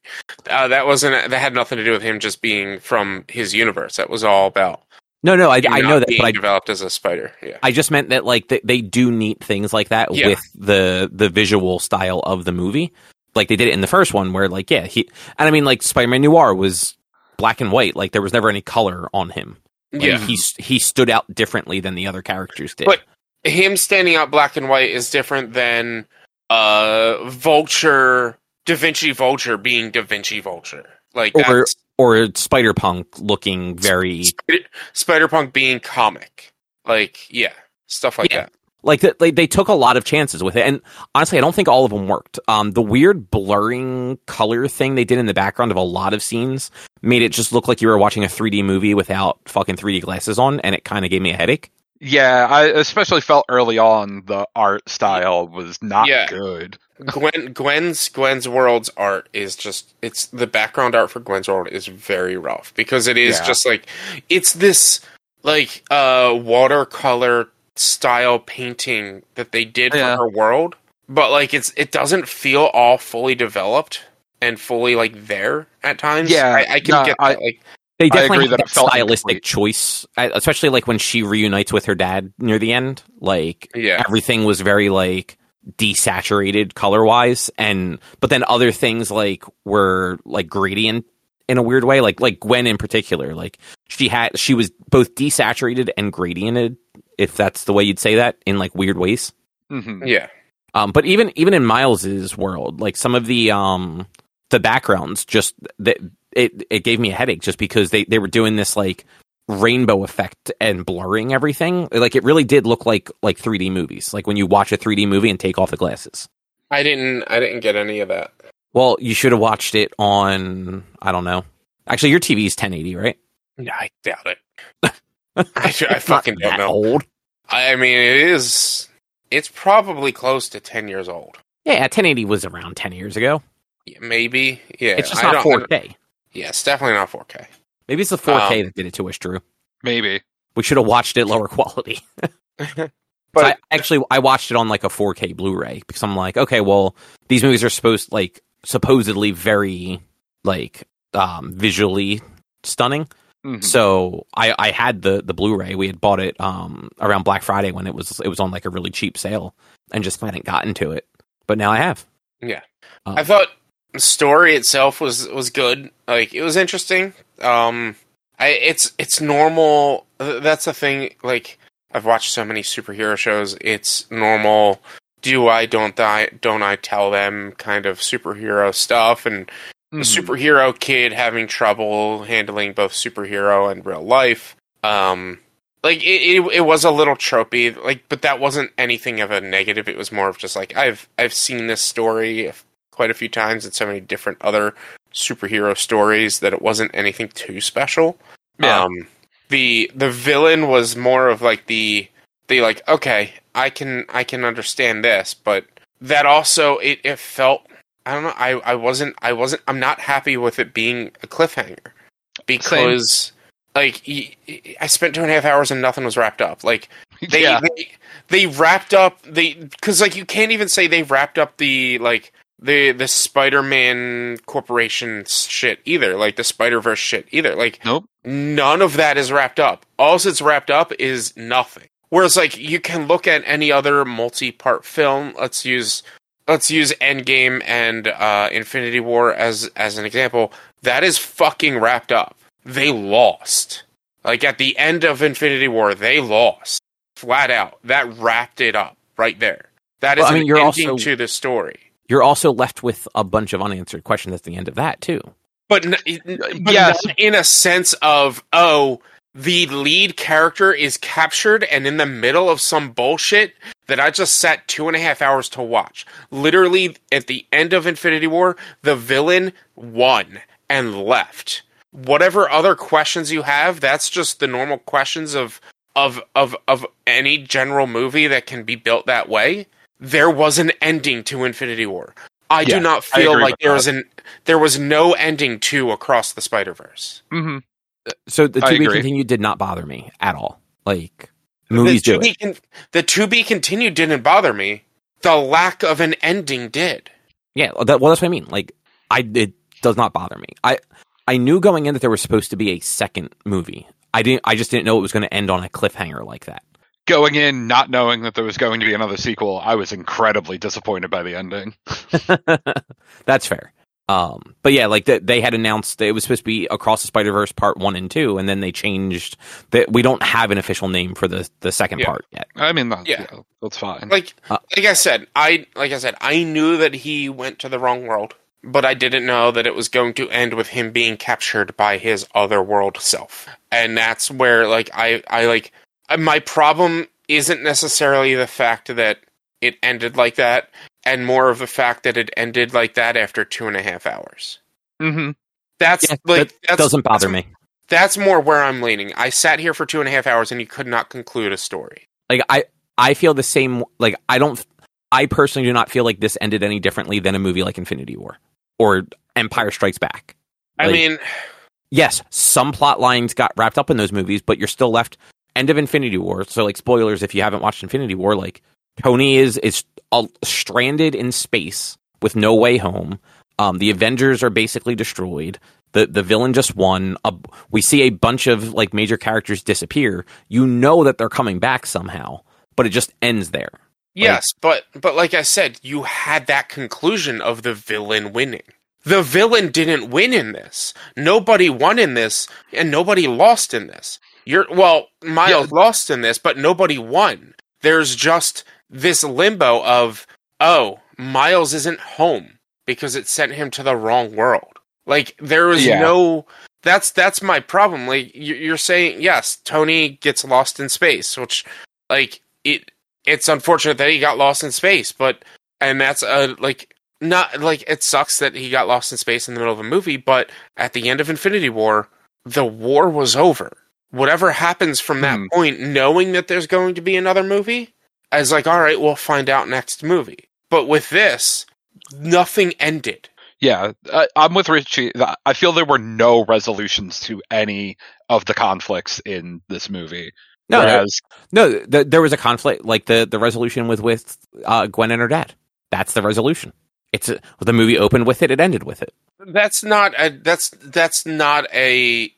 C: Uh, that wasn't that had nothing to do with him just being from his universe. That was all about
A: No, no, I, I know that,
C: being
A: but I,
C: developed as a spider. Yeah,
A: I just meant that like they, they do neat things like that
C: Yeah.
A: with the the visual style of the movie. Like they did it in the first one, where like yeah, he and I mean like Spider Man Noir was black and white. Like there was never any color on him. Like,
C: yeah.
A: he he stood out differently than the other characters did.
C: But- Him standing out black and white is different than uh Vulture, Da Vinci Vulture being Da Vinci Vulture. Like
A: Or- or Spider Punk looking very
C: Spider Punk being comic. Like, yeah, stuff like
A: Yeah.
C: that.
A: Like they, they took a lot of chances with it and honestly i don't think all of them worked um the weird blurring color thing they did in the background of a lot of scenes made it just look like you were watching a 3d movie without fucking 3d glasses on and it kind of gave me a headache
B: Yeah, I especially felt early on the art style was not
C: Yeah.
B: good.
C: Gwen Gwen's Gwen's world's art is just it's the background art for Gwen's world is very rough because it is
B: Yeah.
C: just like it's this like uh watercolor style painting that they did
B: Yeah.
C: for her world, but like it's it doesn't feel all fully developed and fully like there at times.
B: Yeah,
C: I, I can
B: no,
C: get
B: I-
C: that. Like
A: they
B: I
A: definitely
B: agree
A: had
B: that
A: that
B: felt
A: stylistic
B: incomplete.
A: choice especially like when she reunites with her dad near the end like
C: yeah,
A: everything was very like desaturated color wise and but then other things like were like gradient in a weird way like like gwen in particular like she had she was both desaturated and gradiented if that's the way you'd say that in like weird ways.
B: Hmm
C: yeah.
A: um but even even in miles's world like some of the um the backgrounds just that it it gave me a headache just because they they were doing this like rainbow effect and blurring everything. Like it really did look like like 3d movies like when you watch a 3d movie and take off the glasses.
C: I didn't I didn't get any of that.
A: well you should have watched it on i don't know. Actually your tv is 1080 right?
C: Yeah, I doubt it. I, I fucking don't
A: that
C: know.
A: old
C: I mean, it is. It's probably close to ten years old.
A: yeah 1080 was around 10 years ago
C: Yeah, maybe. Yeah,
A: it's just
C: I
A: not
C: don't-
A: 4k
C: Yeah, it's definitely not 4K.
A: maybe it's the 4k
C: Um,
A: that did it to us drew
B: Maybe.
A: we should have watched it lower quality
C: but
A: So I, actually, I watched it on like a 4K Blu-ray because I'm like, okay, well, these movies are supposed like supposedly very like um visually stunning.
B: Mhm.
A: So I I had the the Blu-ray. We had bought it um around Black Friday when it was it was on like a really cheap sale and just hadn't gotten to it. But now I have.
C: Yeah.
A: Um,
C: I thought the story itself was was good. Like it was interesting. Um, I it's it's normal. That's the thing. Like I've watched so many superhero shows. It's normal do I don't I don't I tell them kind of superhero stuff and
B: Mhm.
C: a superhero kid having trouble handling both superhero and real life. Um, like it, it, it was a little tropey, like, but that wasn't anything of a negative. It was more of just like I've I've seen this story quite a few times in so many different other superhero stories that it wasn't anything too special.
B: Yeah.
C: Um, the the villain was more of like the the like okay, I can I can understand this, but that also it, it felt I don't know I I wasn't I wasn't I'm not happy with it being a cliffhanger because like I spent two and a half hours and nothing was wrapped up. Like they
B: yeah.
C: they, they wrapped up they because like you can't even say they wrapped up the like the the Spider-Man Corporation shit either, like the Spider-Verse shit either. Like
B: Nope.
C: none of that is wrapped up. All that's wrapped up is nothing. Whereas like you can look at any other multi-part film. Let's use let's use Endgame and uh, Infinity War as as an example. That is fucking wrapped up. They lost. Like at the end of Infinity War, they lost flat out. That wrapped it up right there. That is
A: Well, I mean,
C: an
A: you're
C: ending
A: also-
C: to the story.
A: You're also left with a bunch of unanswered questions at the end of that too.
C: but, n- but
B: yes.
C: not in a sense of oh the lead character is captured and in the middle of some bullshit that I just sat two and a half hours to watch. Literally at the end of Infinity War, the villain won and left. Whatever other questions you have, that's just the normal questions of of of of any general movie that can be built that way. There was an ending to Infinity War. I
B: Yeah,
C: do not feel like there
B: that.
C: was an there was no ending to Across the Spider Verse.
B: Mhm.
A: So the
B: I
A: to be continued did not bother me at all. Like movies
C: the
A: do
C: to be
A: it.
C: con- the to be continued didn't bother me. The lack of an ending did.
A: Yeah, that, well, that's what I mean. Like, I it does not bother me. I I knew going in that there was supposed to be a second movie. I didn't. I just didn't know it was going to end on a cliffhanger like that.
B: Going in not knowing that there was going to be another sequel, I was incredibly disappointed by the ending.
A: that's fair. Um, but yeah, like the, they had announced that it was supposed to be Across the Spider Verse Part One and Two, and then they changed that. We don't have an official name for the the second
C: Yeah.
A: part yet.
B: I mean, that,
C: Yeah.
B: yeah. that's fine.
C: Like
A: Uh,
C: like I said, I like I said, I knew that he went to the wrong world, but I didn't know that it was going to end with him being captured by his other world self. And that's where like I I like uh, my problem isn't necessarily the fact that it ended like that, and more of the fact that it ended like that after two and a half hours.
B: hmm
C: That's
A: Yeah,
C: like
A: that
C: that's,
A: doesn't bother
C: that's,
A: me.
C: That's more where I'm leaning. I sat here for two and a half hours and you could not conclude a story.
A: Like I I feel the same. Like I don't. I personally do not feel like this ended any differently than a movie like Infinity War or Empire Strikes Back.
C: I mean,
A: yes, some plot lines got wrapped up in those movies, but you're still left end of Infinity War. So like spoilers if you haven't watched Infinity War, like Tony is is stranded in space with no way home. Um, the Avengers are basically destroyed. The the villain just won. A, we see a bunch of like major characters disappear. You know that they're coming back somehow, but it just ends there.
C: yes, but but like I said, you had that conclusion of the villain winning. The villain didn't win in this. Nobody won in this, and nobody lost in this. You're well, Miles lost in this, but nobody won. There's just this limbo of oh, Miles isn't home because it sent him to the wrong world. Like there is
B: Yeah.
C: no. That's that's my problem. Like you- you're saying, yes, Tony gets lost in space, which like it. It's unfortunate that he got lost in space, but and that's a like not like it sucks that he got lost in space in the middle of a movie. But at the end of Infinity War, the war was over. Whatever happens from that
B: Hmm.
C: point, knowing that there's going to be another movie, I was like, all right, we'll find out next movie. But with this, nothing ended.
B: Yeah, I, I'm with Richie. I feel there were no resolutions to any of the conflicts in this movie.
A: No, there-
B: Whereas,
A: no, th- there was a conflict. Like the the resolution with with uh, Gwen and her dad. That's the resolution. It's a, the movie opened with it. It ended with it.
C: That's not a, that's that's not a.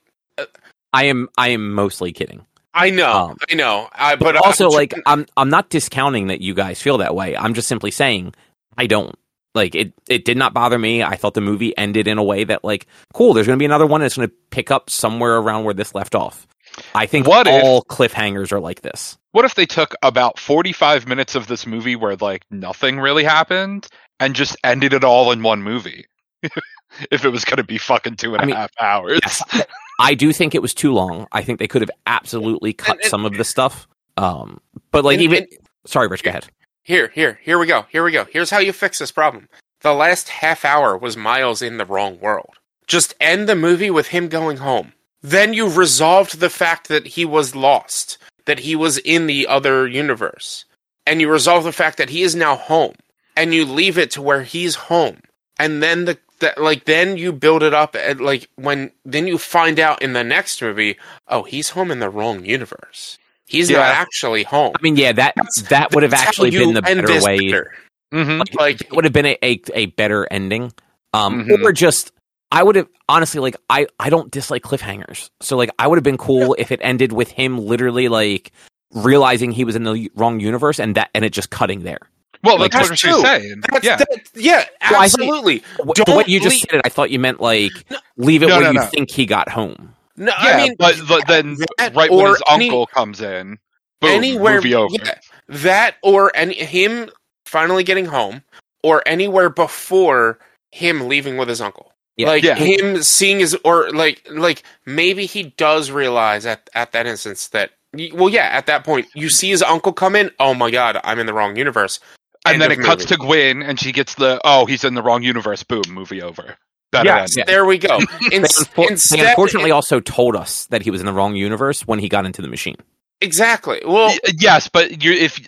A: I am I am mostly kidding.
C: I know,
A: Um,
C: I know. I,
A: but,
C: but
A: also
C: I'm-
A: like I'm I'm not discounting that you guys feel that way. I'm just simply saying I don't. Like it it did not bother me. I thought the movie ended in a way that like cool, there's going to be another one and it's going to pick up somewhere around where this left off. I think
B: What if-
A: all cliffhangers are like this.
B: What if they took about 45 minutes of this movie where like nothing really happened and just ended it all in one movie? if it was going to be fucking two and a
A: I
B: half hours.
A: Yes, I do think it was too long. I think they could have absolutely cut
C: And- and-
A: some of the stuff. Um, but like
C: And-
A: even sorry, Rich, go ahead.
C: Here, here, here we go. Here we go. Here's how you fix this problem. The last half hour was Miles in the wrong world. Just end the movie with him going home. Then you resolved the fact that he was lost, that he was in the other universe. And you resolve the fact that he is now home. And you leave it to where he's home. And then the that like then you build it up at like when then you find out in the next movie, oh, he's home in the wrong universe. He's not actually home.
A: I mean, yeah, that that would have actually been the better way.
C: better.
B: hmm
C: Like
A: It would have been a, a, a better ending. Um,
B: Mhm.
A: or just I would have honestly like I I don't dislike cliffhangers, so like I would have been cool if it ended with him literally like realizing he was in the wrong universe and that and it just cutting there.
B: Well,
A: Like,
B: that's,
C: that's
B: what she's
C: true.
B: saying.
C: That's,
B: yeah.
C: that, yeah,
A: Well, think-
C: absolutely.
A: W-
C: Don't
A: the way you just
C: leave-
A: said it, I thought you meant like
C: No.
A: leave it
B: No,
A: where
B: no,
A: you
B: no.
A: think he got home.
C: No,
B: yeah,
C: I mean,
B: but, but then
C: that
B: right when his
C: any-
B: uncle comes in, boom,
C: anywhere,
B: movie over.
C: yeah, that or any him finally getting home, or anywhere before him leaving with his uncle.
A: Yeah.
C: Like
B: Yeah.
C: him seeing his, or like, like maybe he does realize at at that instance that, well, yeah, at that point you see his uncle come in. Oh my god, I'm in the wrong universe.
B: And then
C: of
B: it cuts to Gwen, and she gets the oh, he's in the wrong universe. Boom, movie over. Better
C: Yes,
B: ending.
C: there we go.
A: They,
C: In-
A: unfor-
C: instead,
A: they unfortunately also told us that he was in the wrong universe when he got into the machine.
C: exactly. Well,
B: yes, but you if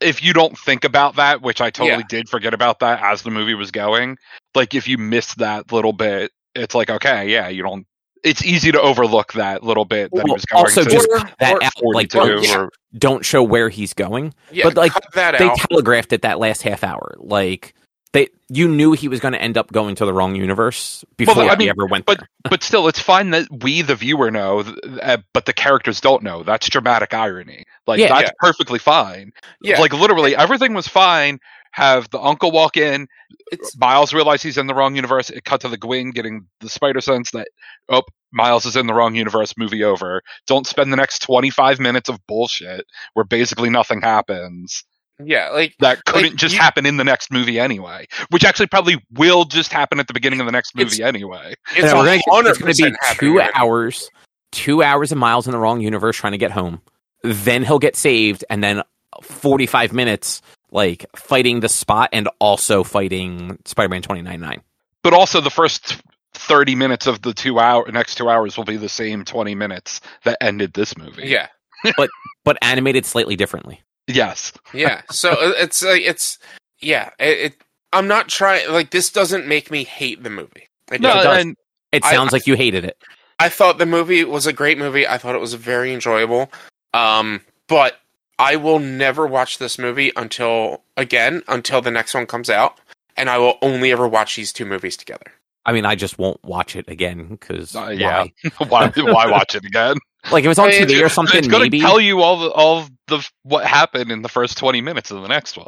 B: if you don't think about that, which I totally
C: Yeah.
B: did forget about that as the movie was going, like if you miss that little bit, it's like okay, yeah, you don't. It's easy to overlook that little bit that he
A: Well,
B: was going
A: also
B: to
A: just
C: Or-
A: that
C: or-
A: out, like
B: 42
C: yeah.
B: or
A: don't show where he's going.
C: yeah,
A: but, like,
C: cut that
A: They
C: out.
A: telegraphed it that last half hour. Like they, you knew he was going to end up going to the wrong universe before
B: I
A: he
B: mean,
A: ever went
B: but
A: there.
B: but still, it's fine that we, the viewer, know, uh, but the characters don't know. That's dramatic irony. Like
A: Yeah.
B: that's perfectly fine.
C: yeah,
B: Like literally, everything was fine. Have the uncle walk in.
C: it's
B: Miles realizes he's in the wrong universe. It cut to the Gwen getting the spider sense that oh, Miles is in the wrong universe. Movie over. Don't spend the next twenty five minutes of bullshit where basically nothing happens.
C: yeah, like
B: That couldn't
C: Like,
B: just
C: you-
B: happen in the next movie anyway. Which actually probably will just happen at the beginning of the next
C: It's-
B: movie anyway.
C: it's
A: No, gonna get- it's going to be two
C: right
A: hours, two hours of miles in the wrong universe trying to get home. Then he'll get saved, and then forty-five minutes like fighting the spot and also fighting Spider-Man twenty nine nine.
B: but also the first 30 minutes of the two hour next two hours will be the same 20 minutes that ended this movie
C: Yeah,
A: but but animated slightly differently.
B: yes
C: yeah. So uh, it's like it's yeah. It, it. I'm not trying. Like this doesn't make me hate the movie. It
B: no
C: doesn't.
B: and
A: It
C: I-
A: sounds like you hated it.
C: I thought the movie was a great movie. I thought it was very enjoyable. Um, but I will never watch this movie until again until the next one comes out, and I will only ever watch these two movies together.
A: I mean, I just won't watch it again because
B: uh, yeah why, why watch it again
A: Like if it's on
C: I mean,
A: TV or something,
B: it's
A: something,
B: going to
A: maybe.
B: tell you all the all the what happened in the first 20 minutes of the next one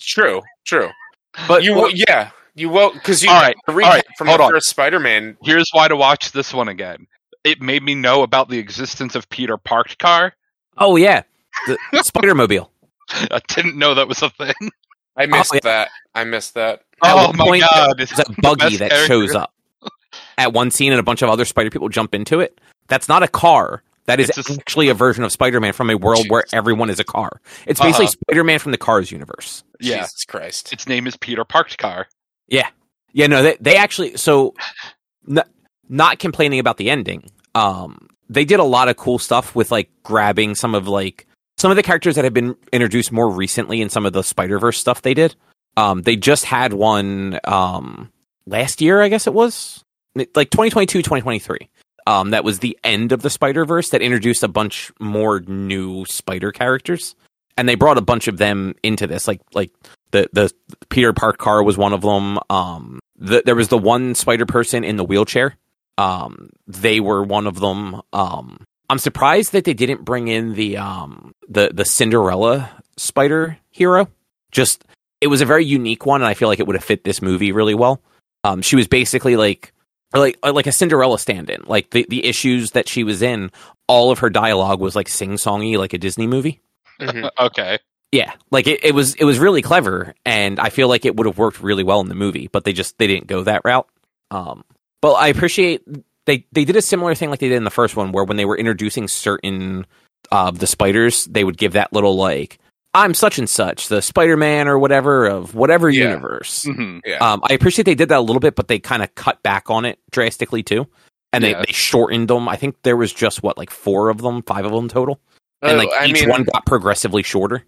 C: True, true.
A: but
C: You will, yeah, you will because you
B: All right,
C: the recap
B: all right,
C: from
B: hold
C: the
B: on.
C: first Spider-Man.
B: here's why to watch this one again it made me know about the existence of peter parked car
A: oh yeah, the Spider Mobile.
B: i didn't know that was a thing
C: I missed
A: yeah.
C: that. I missed that.
A: At
B: oh
A: one
B: my
A: point,
B: god
A: There's a buggy that shows up at one scene, and a bunch of other Spider people jump into it. That's not a car. That is
B: a-
A: actually a version of Spider Man from a world where everyone is a car. It's basically
B: Uh-huh.
A: Spider Man from the Cars universe.
B: yeah
C: Jesus Christ.
B: its name is peter parked car
A: Yeah, Yeah, no, they they actually so n- not complaining about the ending. Um, they did a lot of cool stuff with like grabbing some of like some of the characters that have been introduced more recently in some of the Spider Verse stuff they did. Um, they just had one um last year, I guess it was like 2022, 2023. Um, that was the end of the Spider Verse that introduced a bunch more new Spider characters, and they brought a bunch of them into this. Like like the the Peter Parker car was one of them. Um, the, there was the one Spider person in the wheelchair. Um, they were one of them. Um, I'm surprised that they didn't bring in the um the the Cinderella Spider hero. Just it was a very unique one, and I feel like it would have fit this movie really well. Um, she was basically like like like a Cinderella stand-in. Like the the issues that she was in, all of her dialogue was like sing-songy, like a Disney movie.
C: Mhm.
B: okay.
A: Yeah, like it, it was it was really clever, and I feel like it would have worked really well in the movie, but they just they didn't go that route. Um, but I appreciate they they did a similar thing like they did in the first one, where when they were introducing certain of the spiders, they would give that little like I'm such and such, the Spider Man or whatever of whatever
C: Yeah.
A: universe.
B: hmm
C: Yeah.
A: Um, I appreciate they did that a little bit, but they kind of cut back on it drastically too, and they,
B: Yeah.
A: they shortened them. I think there was just what like four of them, five of them total, and
C: Oh,
A: like
C: I
A: each
C: mean,
A: one got progressively shorter.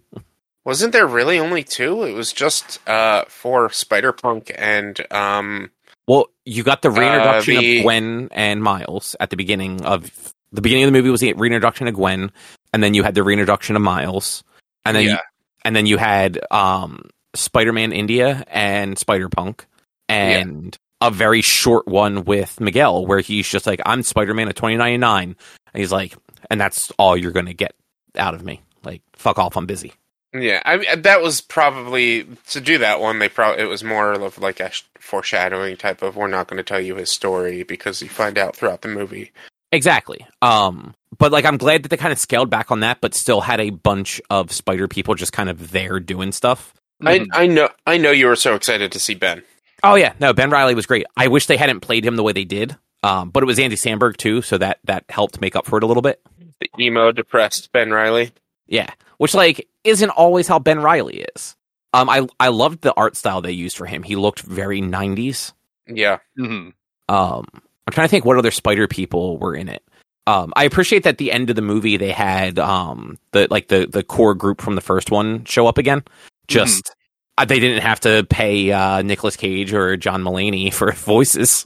C: wasn't there really only two? It was just uh, for Spider Punk and um,
A: Well, you got the reintroduction
C: the-
A: of Gwen and Miles at the beginning of the beginning of the movie was the reintroduction of Gwen, and then you had the reintroduction of Miles, and then you, and then you had um, Spider-Man India and Spider-Punk, and a very short one with Miguel where he's just like, "I'm Spider-Man at 2099," and he's like, "And that's all you're gonna get out of me. Like, fuck off, I'm busy."
C: Yeah, I mean, that was probably to do that one. They probably it was more of like a foreshadowing type of we're not going to tell you his story because you find out throughout the movie.
A: Exactly. Um, but like, I'm glad that they kind of scaled back on that, but still had a bunch of spider people just kind of there doing stuff.
C: I I know I know you were so excited to see Ben.
A: Oh yeah, no, Ben Reilly was great. I wish they hadn't played him the way they did. Um, but it was Andy Samberg too, so that that helped make up for it a little bit.
C: The emo depressed Ben Reilly.
A: Yeah, which like isn't always how Ben Reilly is. Um, I I loved the art style they used for him. He looked very '90s.
C: Yeah.
B: Mhm.
A: Um, I'm trying to think what other spider people were in it. Um, I appreciate that at the end of the movie they had um the like the the core group from the first one show up again. Just uh, they didn't have to pay uh, Nicolas Cage or John Mulaney for voices,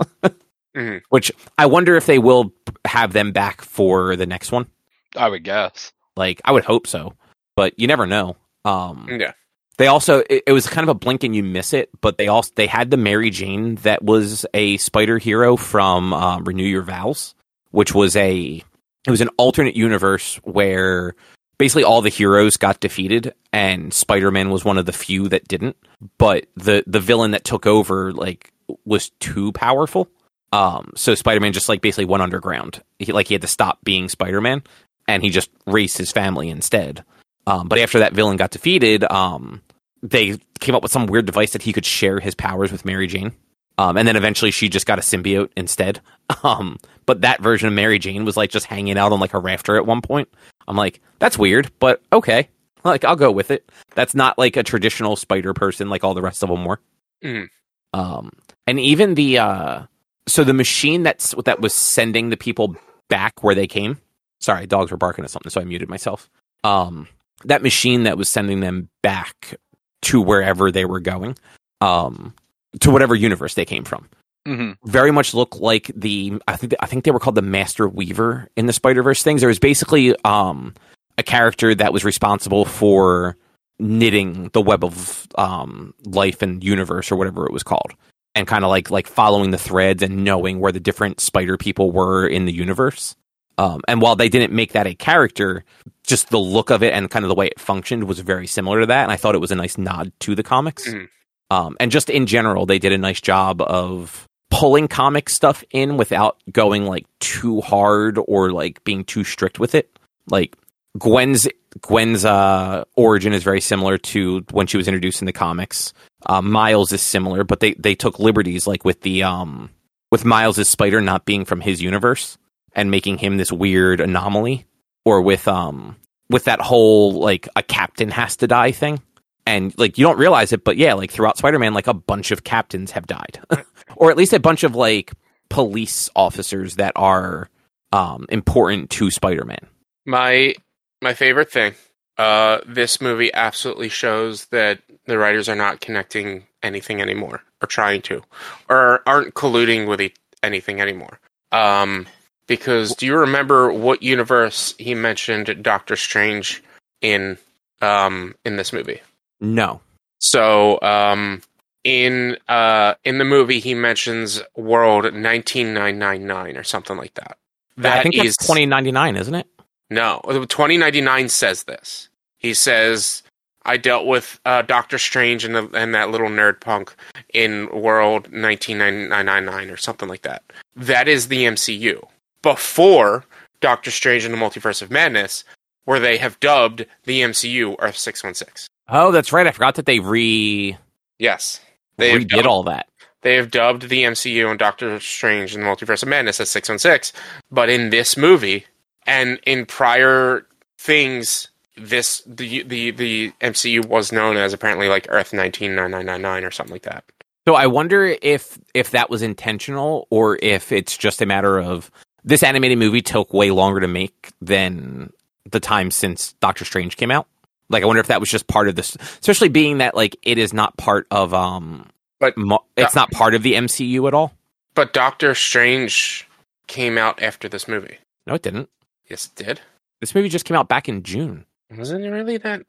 C: Mhm.
A: which I wonder if they will have them back for the next one.
B: I would guess.
A: Like I would hope so, but you never know. Um,
C: Yeah.
A: they also it, it was kind of a blink and you miss it, but they also they had the Mary Jane that was a spider hero from um, Renew Your Vows, which was a it was an alternate universe where basically all the heroes got defeated and Spider-Man was one of the few that didn't. But the the villain that took over like was too powerful. Um, so Spider-Man just like basically went underground. He, like he had to stop being Spider-Man and he just raised his family instead. Um, but after that villain got defeated, um, they came up with some weird device that he could share his powers with Mary Jane. Um, and then eventually she just got a symbiote instead. Um, but that version of Mary Jane was like just hanging out on like a rafter at one point. I'm like, that's weird, but okay. Like, I'll go with it. That's not like a traditional spider person like all the rest of them were.
C: Mhm.
A: Um, and even the, uh, so the machine that's, that was sending the people back where they came. Sorry, dogs were barking at something, so I muted myself. Um, that machine that was sending them back to wherever they were going, um, to whatever universe they came from
B: hmm
A: very much looked like the I think I think they were called the Master Weaver in the Spider Verse things. There was basically um, a character that was responsible for knitting the web of um, life and universe or whatever it was called, and kind of like like following the threads and knowing where the different spider people were in the universe. Um, and while they didn't make that a character, just the look of it and kind of the way it functioned was very similar to that, and I thought it was a nice nod to the comics.
C: Mhm.
A: Um, and just in general, they did a nice job of pulling comic stuff in without going like too hard or like being too strict with it. Like Gwen's Gwen's uh, origin is very similar to when she was introduced in the comics. Uh, Miles is similar, but they they took liberties like with the um with Miles' spider not being from his universe and making him this weird anomaly, or with um with that whole like a captain has to die thing and like you don't realize it but yeah like throughout spider-man like a bunch of captains have died or at least a bunch of like police officers that are um important to spider-man
C: My my favorite thing. Uh, this movie absolutely shows that the writers are not connecting anything anymore, or trying to, or aren't colluding with e- anything anymore. Um, because do you remember what universe he mentioned Doctor Strange in um in this movie?
A: no
C: So, um, in uh, in the movie, he mentions World nineteen nine nine nine or something like that.
A: i
C: That
A: think
C: is
A: that's 2099 isn't it
C: no. Twenty ninety nine says this. He says, I dealt with uh, Doctor Strange and, the, and that little nerd punk in World 19999 or something like that. That is the MCU. Before Doctor Strange and the Multiverse of Madness, where they have dubbed the MCU Earth 616.
A: Oh, that's right. I forgot that they re
C: Yes. They
A: redid
C: dubbed-
A: all that.
C: They have dubbed the MCU and Doctor Strange and the Multiverse of Madness as 616, but in this movie and in prior things, this the the the MCU was known as apparently like Earth 199999 or something like that.
A: So I wonder if if that was intentional or if it's just a matter of this animated movie took way longer to make than the time since Doctor Strange came out. Like I wonder if that was just part of this, especially being that like it is not part of um,
C: But-
A: mo- it's not part of the MCU at all.
C: But Doctor Strange came out after this movie.
A: No, it didn't.
C: Yes, it did.
A: This movie just came out back in June.
C: Wasn't it really that?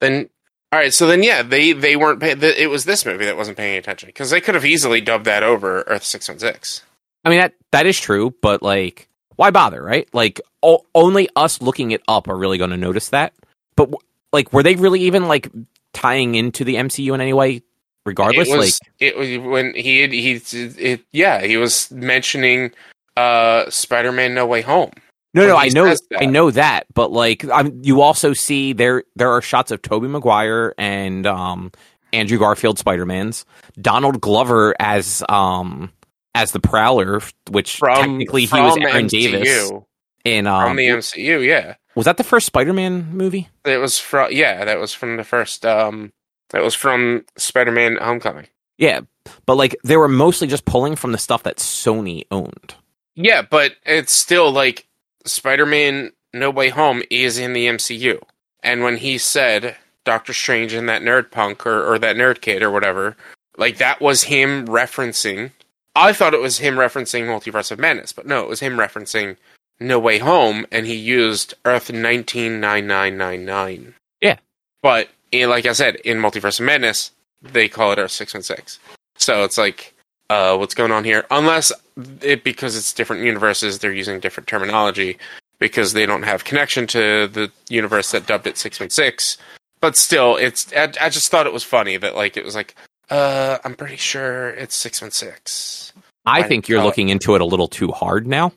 C: Then, all right. So then, yeah, they they weren't. Pay, the, it was this movie that wasn't paying attention because they could have easily dubbed that over Earth six one six.
A: I mean that that is true, but like, why bother, right? Like, o- only us looking it up are really going to notice that. But w- like, were they really even like tying into the MCU in any way? Regardless,
C: it
A: like,
C: it was when he had, he it, yeah he was mentioning uh Spider-Man No Way Home.
A: no, no, I know,
C: that.
A: I know that, but like, I'm, you also see there there are shots of Tobey Maguire and um Andrew Garfield Spider Mans, Donald Glover as um as the Prowler, which
C: From
A: technically he was Aaron
C: MCU,
A: Davis in
C: from
A: um
C: the MCU. Yeah,
A: was that the first Spider Man movie?
C: it was from yeah that was from the first um that was from Spider-Man Homecoming.
A: Yeah, but like they were mostly just pulling from the stuff that Sony owned.
C: Yeah, but it's still like Spider-Man No Way Home is in the MCU. And when he said Doctor Strange and that nerd punk or, or that nerd kid or whatever, like that was him referencing I thought it was him referencing Multiverse of Madness, but no, it was him referencing No Way Home and he used Earth 199999.
A: Yeah.
C: But in, like I said, in Multiverse of Madness, they call it Earth 616. So it's like uh, what's going on here? Unless it because it's different universes, they're using different terminology because they don't have connection to the universe that dubbed it six one six. But still, it's I, I just thought it was funny that like it was like uh, I'm pretty sure it's six one six.
A: I think you're looking into it a little too hard now.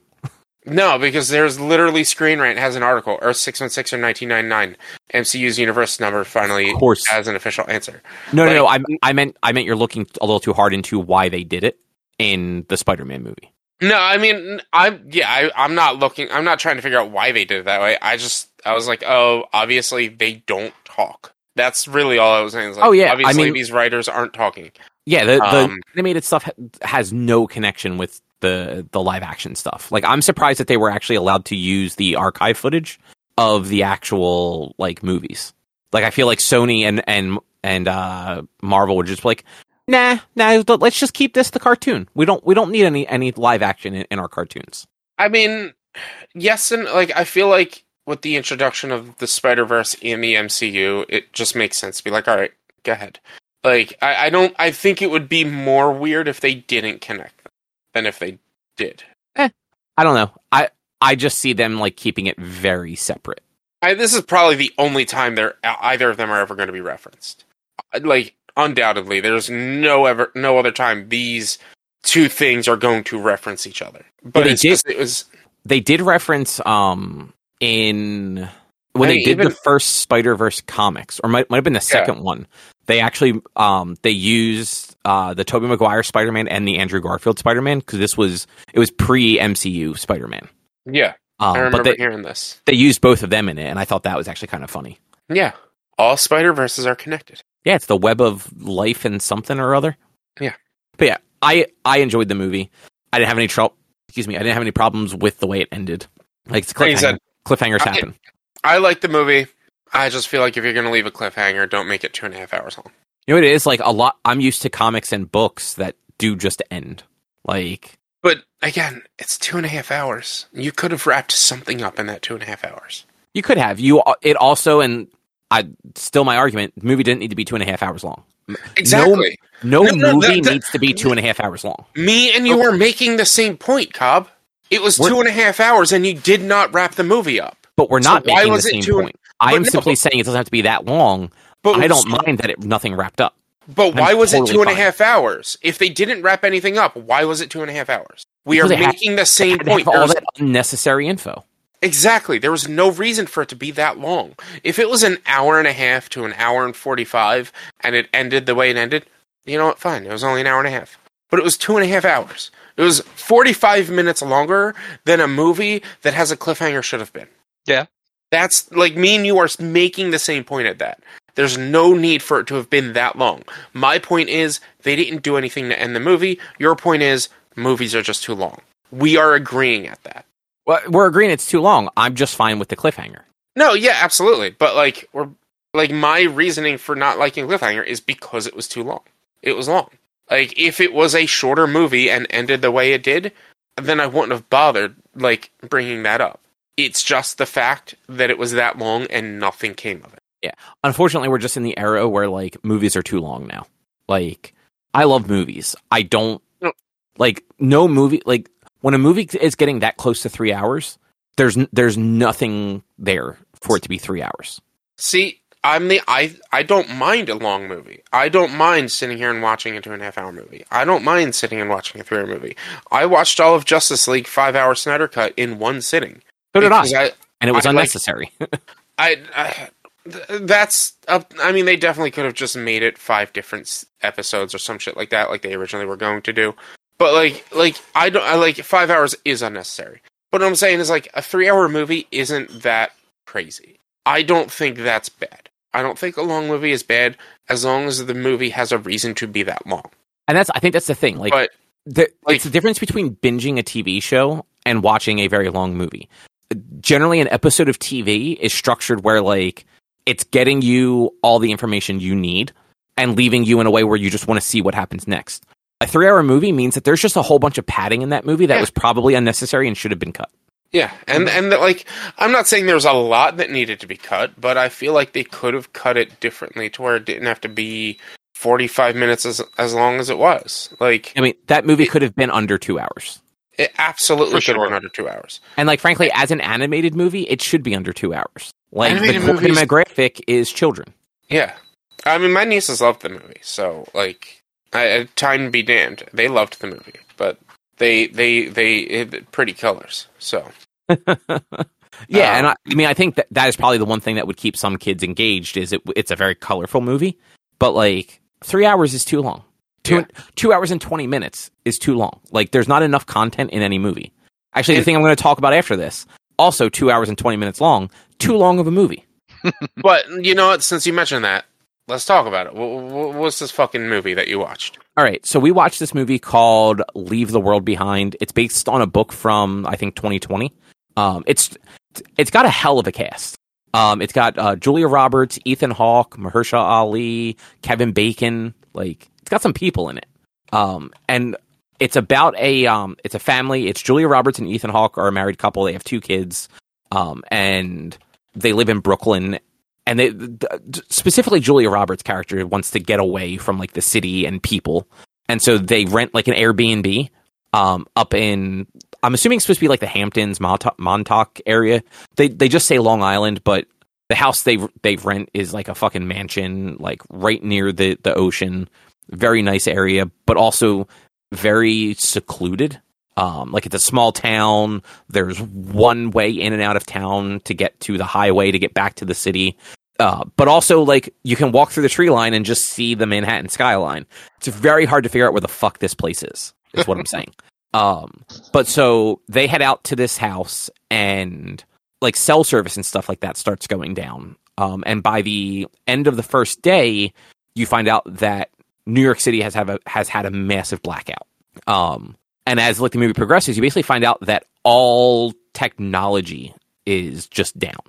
C: No, because there's literally Screen Rant has an article Earth six one six or nineteen ninety nine. MCU's universe number finally
A: Of course.
C: has an official answer.
A: No, no, no. I, I meant I meant you're looking a little too hard into why they did it in the Spider-Man movie.
C: No, I mean, I'm yeah, I, I'm not looking. I'm not trying to figure out why they did it that way. I just, I was like, oh, obviously they don't talk. That's really all I was saying. Like,
A: Oh, yeah, I
C: obviously
A: mean-
C: these writers aren't talking.
A: Yeah, the, the
C: Um,
A: animated stuff ha- has no connection with the the live action stuff. Like I'm surprised that they were actually allowed to use the archive footage of the actual like movies. Like I feel like Sony and and and uh Marvel were just like, nah, nah, let's just keep this the cartoon. We don't we don't need any any live action in, in our cartoons.
C: I mean, yes, and like I feel like with the introduction of the Spider Verse in the MCU, it just makes sense to be like, all right, go ahead. Like I, I don't. I think it would be more weird if they didn't connect them than if they did.
A: I don't know. I I just see them like keeping it very separate.
C: I, this is probably the only time they're either of them are ever going to be referenced. Like undoubtedly, there's no ever no other time these two things are going to reference each other. But it's
A: did-
C: just, it was
A: they did reference um in when
C: I
A: they
C: mean,
A: did
C: even-
A: the first Spider Verse comics, or might might have been the second one. They actually um they used uh the Tobey Maguire Spider Man and the Andrew Garfield Spider Man because this was it was pre MCU Spider Man.
C: yeah. I
A: Um,
C: remember
A: but they
C: hearing this.
A: they used both of them in it, and I thought that was actually kind of funny.
C: Yeah, all Spider Verses are connected.
A: Yeah, it's the web of life and something or other.
C: Yeah.
A: but yeah, I I enjoyed the movie. I didn't have any trouble. Excuse me, I didn't have any problems with the way it ended. Like it's cliffhanger. Cliffhangers
C: I-
A: happen.
C: I like the movie. I just feel like if you're going to leave a cliffhanger, don't make it two and a half hours long.
A: You know what it is like a lot. I'm used to comics and books that do just end. Like
C: But again, it's two and a half hours. You could have wrapped something up in that two and a half hours.
A: you could have you. It also and I still my argument. The movie didn't need to be two and a half hours long.
C: Exactly.
A: No
C: No, no,
A: movie
C: that- that-
A: needs to be two and a half hours long.
C: Me and you are making the same point, Cobb. It was
A: We're-
C: two and a half hours, and you did not wrap the movie up.
A: But we're not
C: why
A: making the same point. I am
C: no,
A: simply
C: but-
A: saying it doesn't have to be that long.
C: But
A: I don't mind that it nothing wrapped up.
C: But
A: I'm
C: why was
A: totally
C: it two and a half hours? If they didn't wrap anything up, why was it two and a half hours? We
A: Because
C: are
A: they had-
C: making the same point.
A: all that unnecessary info.
C: Exactly. There was no reason for it to be that long. If it was an hour and a half to an hour and 45 and it ended the way it ended, you know what? Fine. It was only an hour and a half. But it was two and a half hours. It was 45 minutes longer than a movie that has a cliffhanger should have been.
B: Yeah.
C: That's like me and you are making the same point at that. There's no need for it to have been that long. My point is they didn't do anything to end the movie. Your point is movies are just too long. We are agreeing at that.
A: Well, we're agreeing it's too long. I'm just fine with the cliffhanger.
C: No, yeah, absolutely. But like we're like my reasoning for not liking Cliffhanger is because it was too long. It was long. Like if it was a shorter movie and ended the way it did, then I wouldn't have bothered like bringing that up. It's just the fact that it was that long and nothing came of it. Yeah.
A: Unfortunately, we're just in the era where like movies are too long now. Like, I love movies. I don't
C: No.
A: like no movie. Like when a movie is getting that close to three hours, there's there's nothing there for it to be three hours.
C: See, I'm the I I don't mind a long movie. I don't mind sitting here and watching a two and a half hour movie. I don't mind sitting and watching a three hour movie. I watched all of Justice League five hour Snyder cut in one sitting.
A: So did I,
C: I
A: and it was
C: I like-
A: unnecessary.
C: I, uh, I that's up. I mean, they definitely could have just made it five different episodes or some shit like that, like they originally were going to do. But like, like I don't. I like five hours is unnecessary. But what I'm saying is like a three hour movie isn't that crazy. I don't think that's bad. I don't think a long movie is bad as long as the movie has a reason to be that long.
A: and that's I think that's the thing. Like,
C: but
A: the,
C: like-
A: it's the difference between binging a TV show and watching a very long movie. Generally, an episode of TV is structured where like it's getting you all the information you need and leaving you in a way where you just want to see what happens next. A three-hour movie means that there's just a whole bunch of padding in that movie that
C: Yeah.
A: was probably unnecessary and should have been cut.
C: Yeah, and mm-hmm. and that, like I'm not saying there's a lot that needed to be cut, but I feel like they could have cut it differently to where it didn't have to be 45 minutes as as long as it was. Like
A: I mean, that movie could have been under two hours.
C: it absolutely
B: For
C: could have been under two hours.
A: And like, frankly, as an animated movie, it should be under two hours. Like,
C: Animated
A: the
C: movies-
A: demographic is children.
C: Yeah, I mean my nieces loved the movie, so like I, I- time be damned, they loved the movie, but they they they it, pretty colors. So
A: Yeah,
C: Um,
A: and I, I mean, I think that that is probably the one thing that would keep some kids engaged. Is it? It's a very colorful movie, but like three hours is too long. Two
C: Yeah.
A: two hours and twenty minutes is too long. Like, there's not enough content in any movie. Actually, the thing I'm going to talk about after this, also two hours and twenty minutes long. Too long of a movie.
C: But you know what? Since you mentioned that, let's talk about it. What, what, what's this fucking movie that you watched?
A: All right, so we watched this movie called Leave the World Behind. It's based on a book from I think 2020. Um, it's it's got a hell of a cast. Um, it's got uh, Julia Roberts, Ethan Hawke, Mahershala Ali, Kevin Bacon. Like it's got some people in it. Um, and it's about a um, it's a family. It's Julia Roberts and Ethan Hawke are a married couple. They have two kids. Um, and they live in Brooklyn and they specifically Julia Roberts' character wants to get away from like the city and people, and so they rent like an Airbnb um, up in I'm assuming it's supposed to be like the Hamptons, Montauk, Montauk area. They they just say Long Island, but the house they they rent is like a fucking mansion, like right near the the ocean. Very nice area, but also very secluded. Um, like it's a small town. There's one way in and out of town to get to the highway to get back to the city. Uh, but also like you can walk through the tree line and just see the Manhattan skyline. It's very hard to figure out where the fuck this place is. Is what I'm saying. Um, but so they head out to this house and like cell service and stuff like that starts going down. Um, and by the end of the first day, you find out that New York City has have a, has had a massive blackout. Um, and as like the movie progresses, you basically find out that all technology is just down.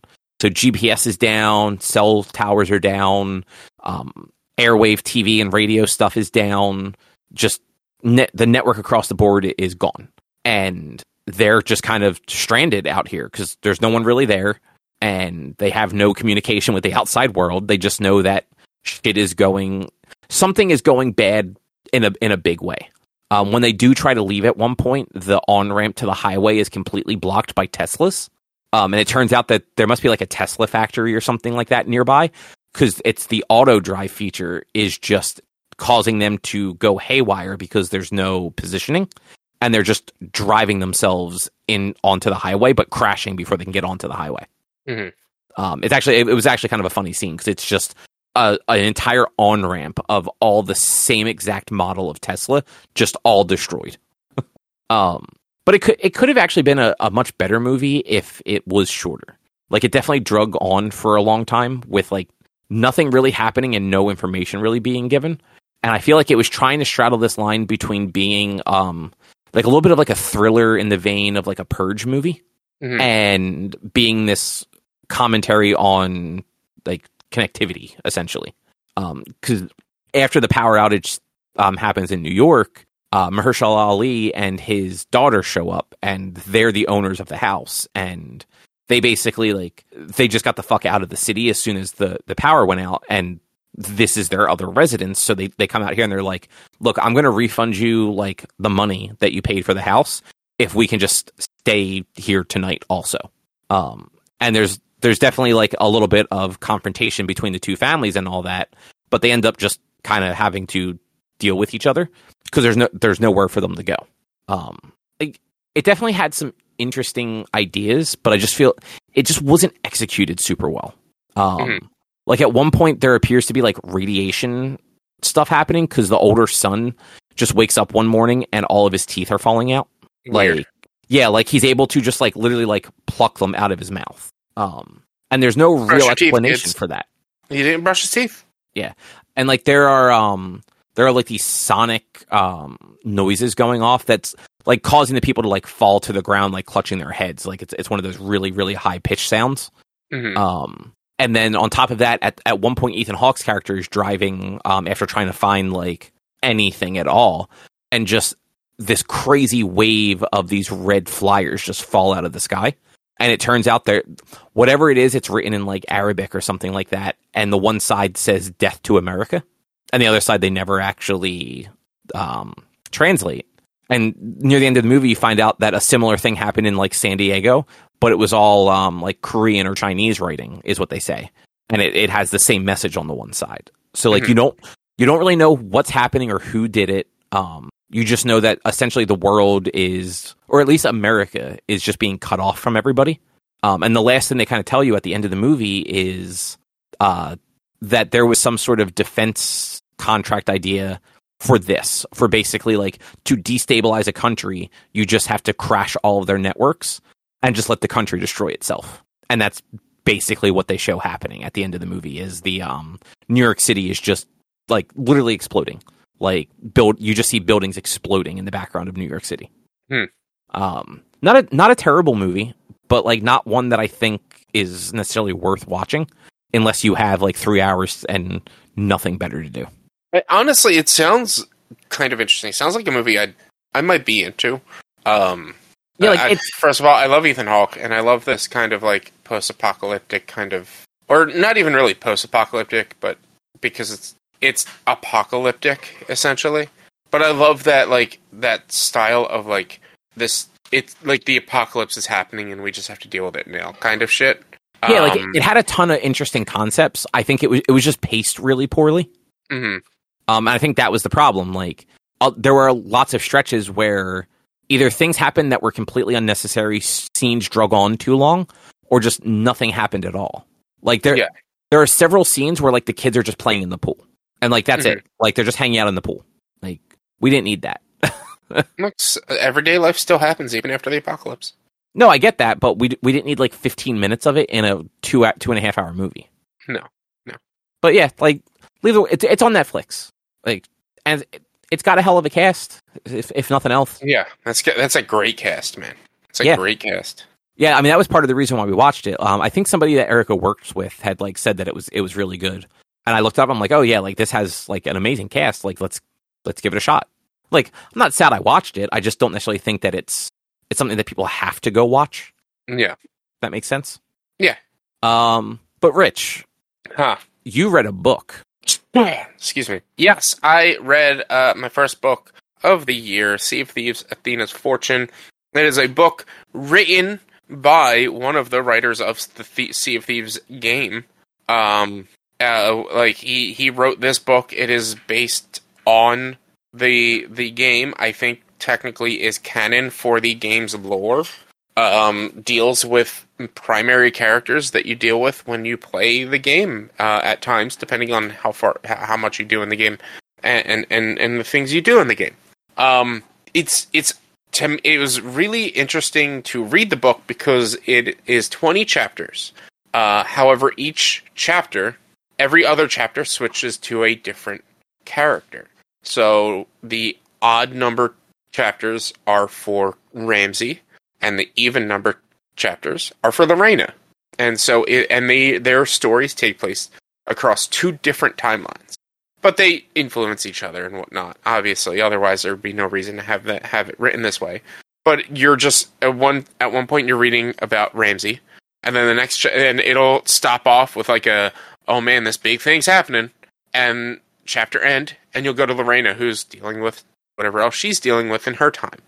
A: So GPS is down, cell towers are down, um, airwave TV and radio stuff is down. Just net, the network across the board is gone, and they're just kind of stranded out here because there's no one really there, and they have no communication with the outside world. They just know that shit is going, something is going bad in a in a big way. Um, when they do try to leave at one point, the on ramp to the highway is completely blocked by Teslas. Um, and it turns out that there must be like a Tesla factory or something like that nearby because it's the auto drive feature is just causing them to go haywire because there's no positioning and they're just driving themselves in onto the highway but crashing before they can get onto the highway.
C: Mhm.
A: Um, it's actually it, it was actually kind of a funny scene because it's just a, an entire on ramp of all the same exact model of Tesla, just all destroyed. um, but it could it could have actually been a, a much better movie if it was shorter. Like it definitely drug on for a long time with like nothing really happening and no information really being given. And I feel like it was trying to straddle this line between being um like a little bit of like a thriller in the vein of like a purge movie
C: Mhm.
A: and being this commentary on like connectivity essentially because after the power outage um, happens in new york uh, Mahershala Ali and his daughter show up and they're the owners of the house and they basically like they just got the fuck out of the city as soon as the the power went out and this is their other residence. So they they come out here and they're like look i'm going to refund you like the money that you paid for the house if we can just stay here tonight also. Um and there's there's definitely like a little bit of confrontation between the two families and all that but they end up just kind of having to deal with each other because there's no there's nowhere for them to go. Um it, it definitely had some interesting ideas but i just feel it just wasn't executed super well. Um
C: Mhm.
A: Like at one point there appears to be like radiation stuff happening because the older son just wakes up one morning and all of his teeth are falling out. Like yeah like he's able to just like literally like pluck them out of his mouth. Um and there's no
C: Brush
A: real explanation for that.
C: He didn't brush his teeth.
A: Yeah, and like there are um there are like these sonic um noises going off that's like causing the people to like fall to the ground like clutching their heads. Like it's it's one of those really really high pitched sounds.
C: Mhm.
A: um and then on top of that at at one point Ethan Hawke's character is driving um after trying to find like anything at all. And just this crazy wave of these red flyers just fall out of the sky. And it turns out there whatever it is it's written in like arabic or something like that. And the one side says death to america. And the other side they never actually um, translate. And near the end of the movie you find out that a similar thing happened in like san diego but it was all um, like korean or chinese writing is what they say. And it, it has the same message on the one side. So like
C: Mhm.
A: you don't you don't really know what's happening or who did it. Um, you just know that essentially the world is or at least america is just being cut off from everybody. Um, and the last thing they kind of tell you at the end of the movie is uh, that there was some sort of defense contract idea for this, for basically like to destabilize a country, you just have to crash all of their networks and just let the country destroy itself. And that's basically what they show happening at the end of the movie is the um, New York City is just like literally exploding. Like build you just see buildings exploding in the background of New York City.
C: Hmm.
A: Um not a not a terrible movie, but like not one that I think is necessarily worth watching unless you have like three hours and nothing better to do.
C: Honestly, it sounds kind of interesting. Sounds like a movie I I might be into. Um,
A: Yeah, like
C: I-
A: it's
C: first of all, I love Ethan Hawke, and I love this kind of like post-apocalyptic kind of, or not even really post-apocalyptic, but because it's it's apocalyptic essentially. But I love that like that style of like this. It's like the apocalypse is happening, and we just have to deal with it now, kind of shit.
A: yeah, like
C: Um,
A: it, it had a ton of interesting concepts. I think it was it was just paced really poorly.
C: mhm.
A: Um, and I think that was the problem. Like, uh, there were lots of stretches where either things happened that were completely unnecessary, scenes drug on too long, or just nothing happened at all. Like there,
C: Yeah.
A: there are several scenes where like the kids are just playing in the pool, and like that's it. Mm-hmm. Like they're just hanging out in the pool. Like we didn't need that.
C: Looks everyday life still happens even after the apocalypse.
A: No, I get that, but we we didn't need like 15 minutes of it in a two two and a half hour movie.
C: No, no.
A: But yeah, like leave it. It's it's on Netflix. Like, and it's got a hell of a cast, if if nothing else.
C: Yeah, that's that's a great cast, man. It's a
A: Yeah.
C: great cast.
A: Yeah, I mean that was part of the reason why we watched it. Um, I think somebody that Erica works with had like said that it was it was really good, and I looked up. I'm like, oh yeah, like this has like an amazing cast. Like let's let's give it a shot. Like I'm not sad I watched it. I just don't necessarily think that it's it's something that people have to go watch.
C: Yeah.
A: That makes sense.
C: Yeah.
A: Um, but Rich,
C: Huh.
A: you read a book.
C: Excuse me. Yes, I read uh, my first book of the year, Sea of Thieves: Athena's Fortune. It is a book written by one of the writers of the Thie- Sea of Thieves game. Um, uh, like he he wrote this book. It is based on the the game. I think technically is canon for the game's lore. Um, deals with primary characters that you deal with when you play the game uh, at times, depending on how far how much you do in the game and and and the things you do in the game. Um, it's it's to it was really interesting to read the book because it is 20 chapters. Uh, however, each chapter, every other chapter switches to a different character. So the odd number chapters are for Ramsey, and the even number chapters are for Larinna. And so, it, and they their stories take place across two different timelines but they influence each other and whatnot. Obviously, otherwise there would be no reason to have that have it written this way. But you're just at one at one point you're reading about Ramsey, and then the next and it'll stop off with like a oh man this big thing's happening, and chapter end, and you'll go to Larinna who's dealing with whatever else she's dealing with in her time.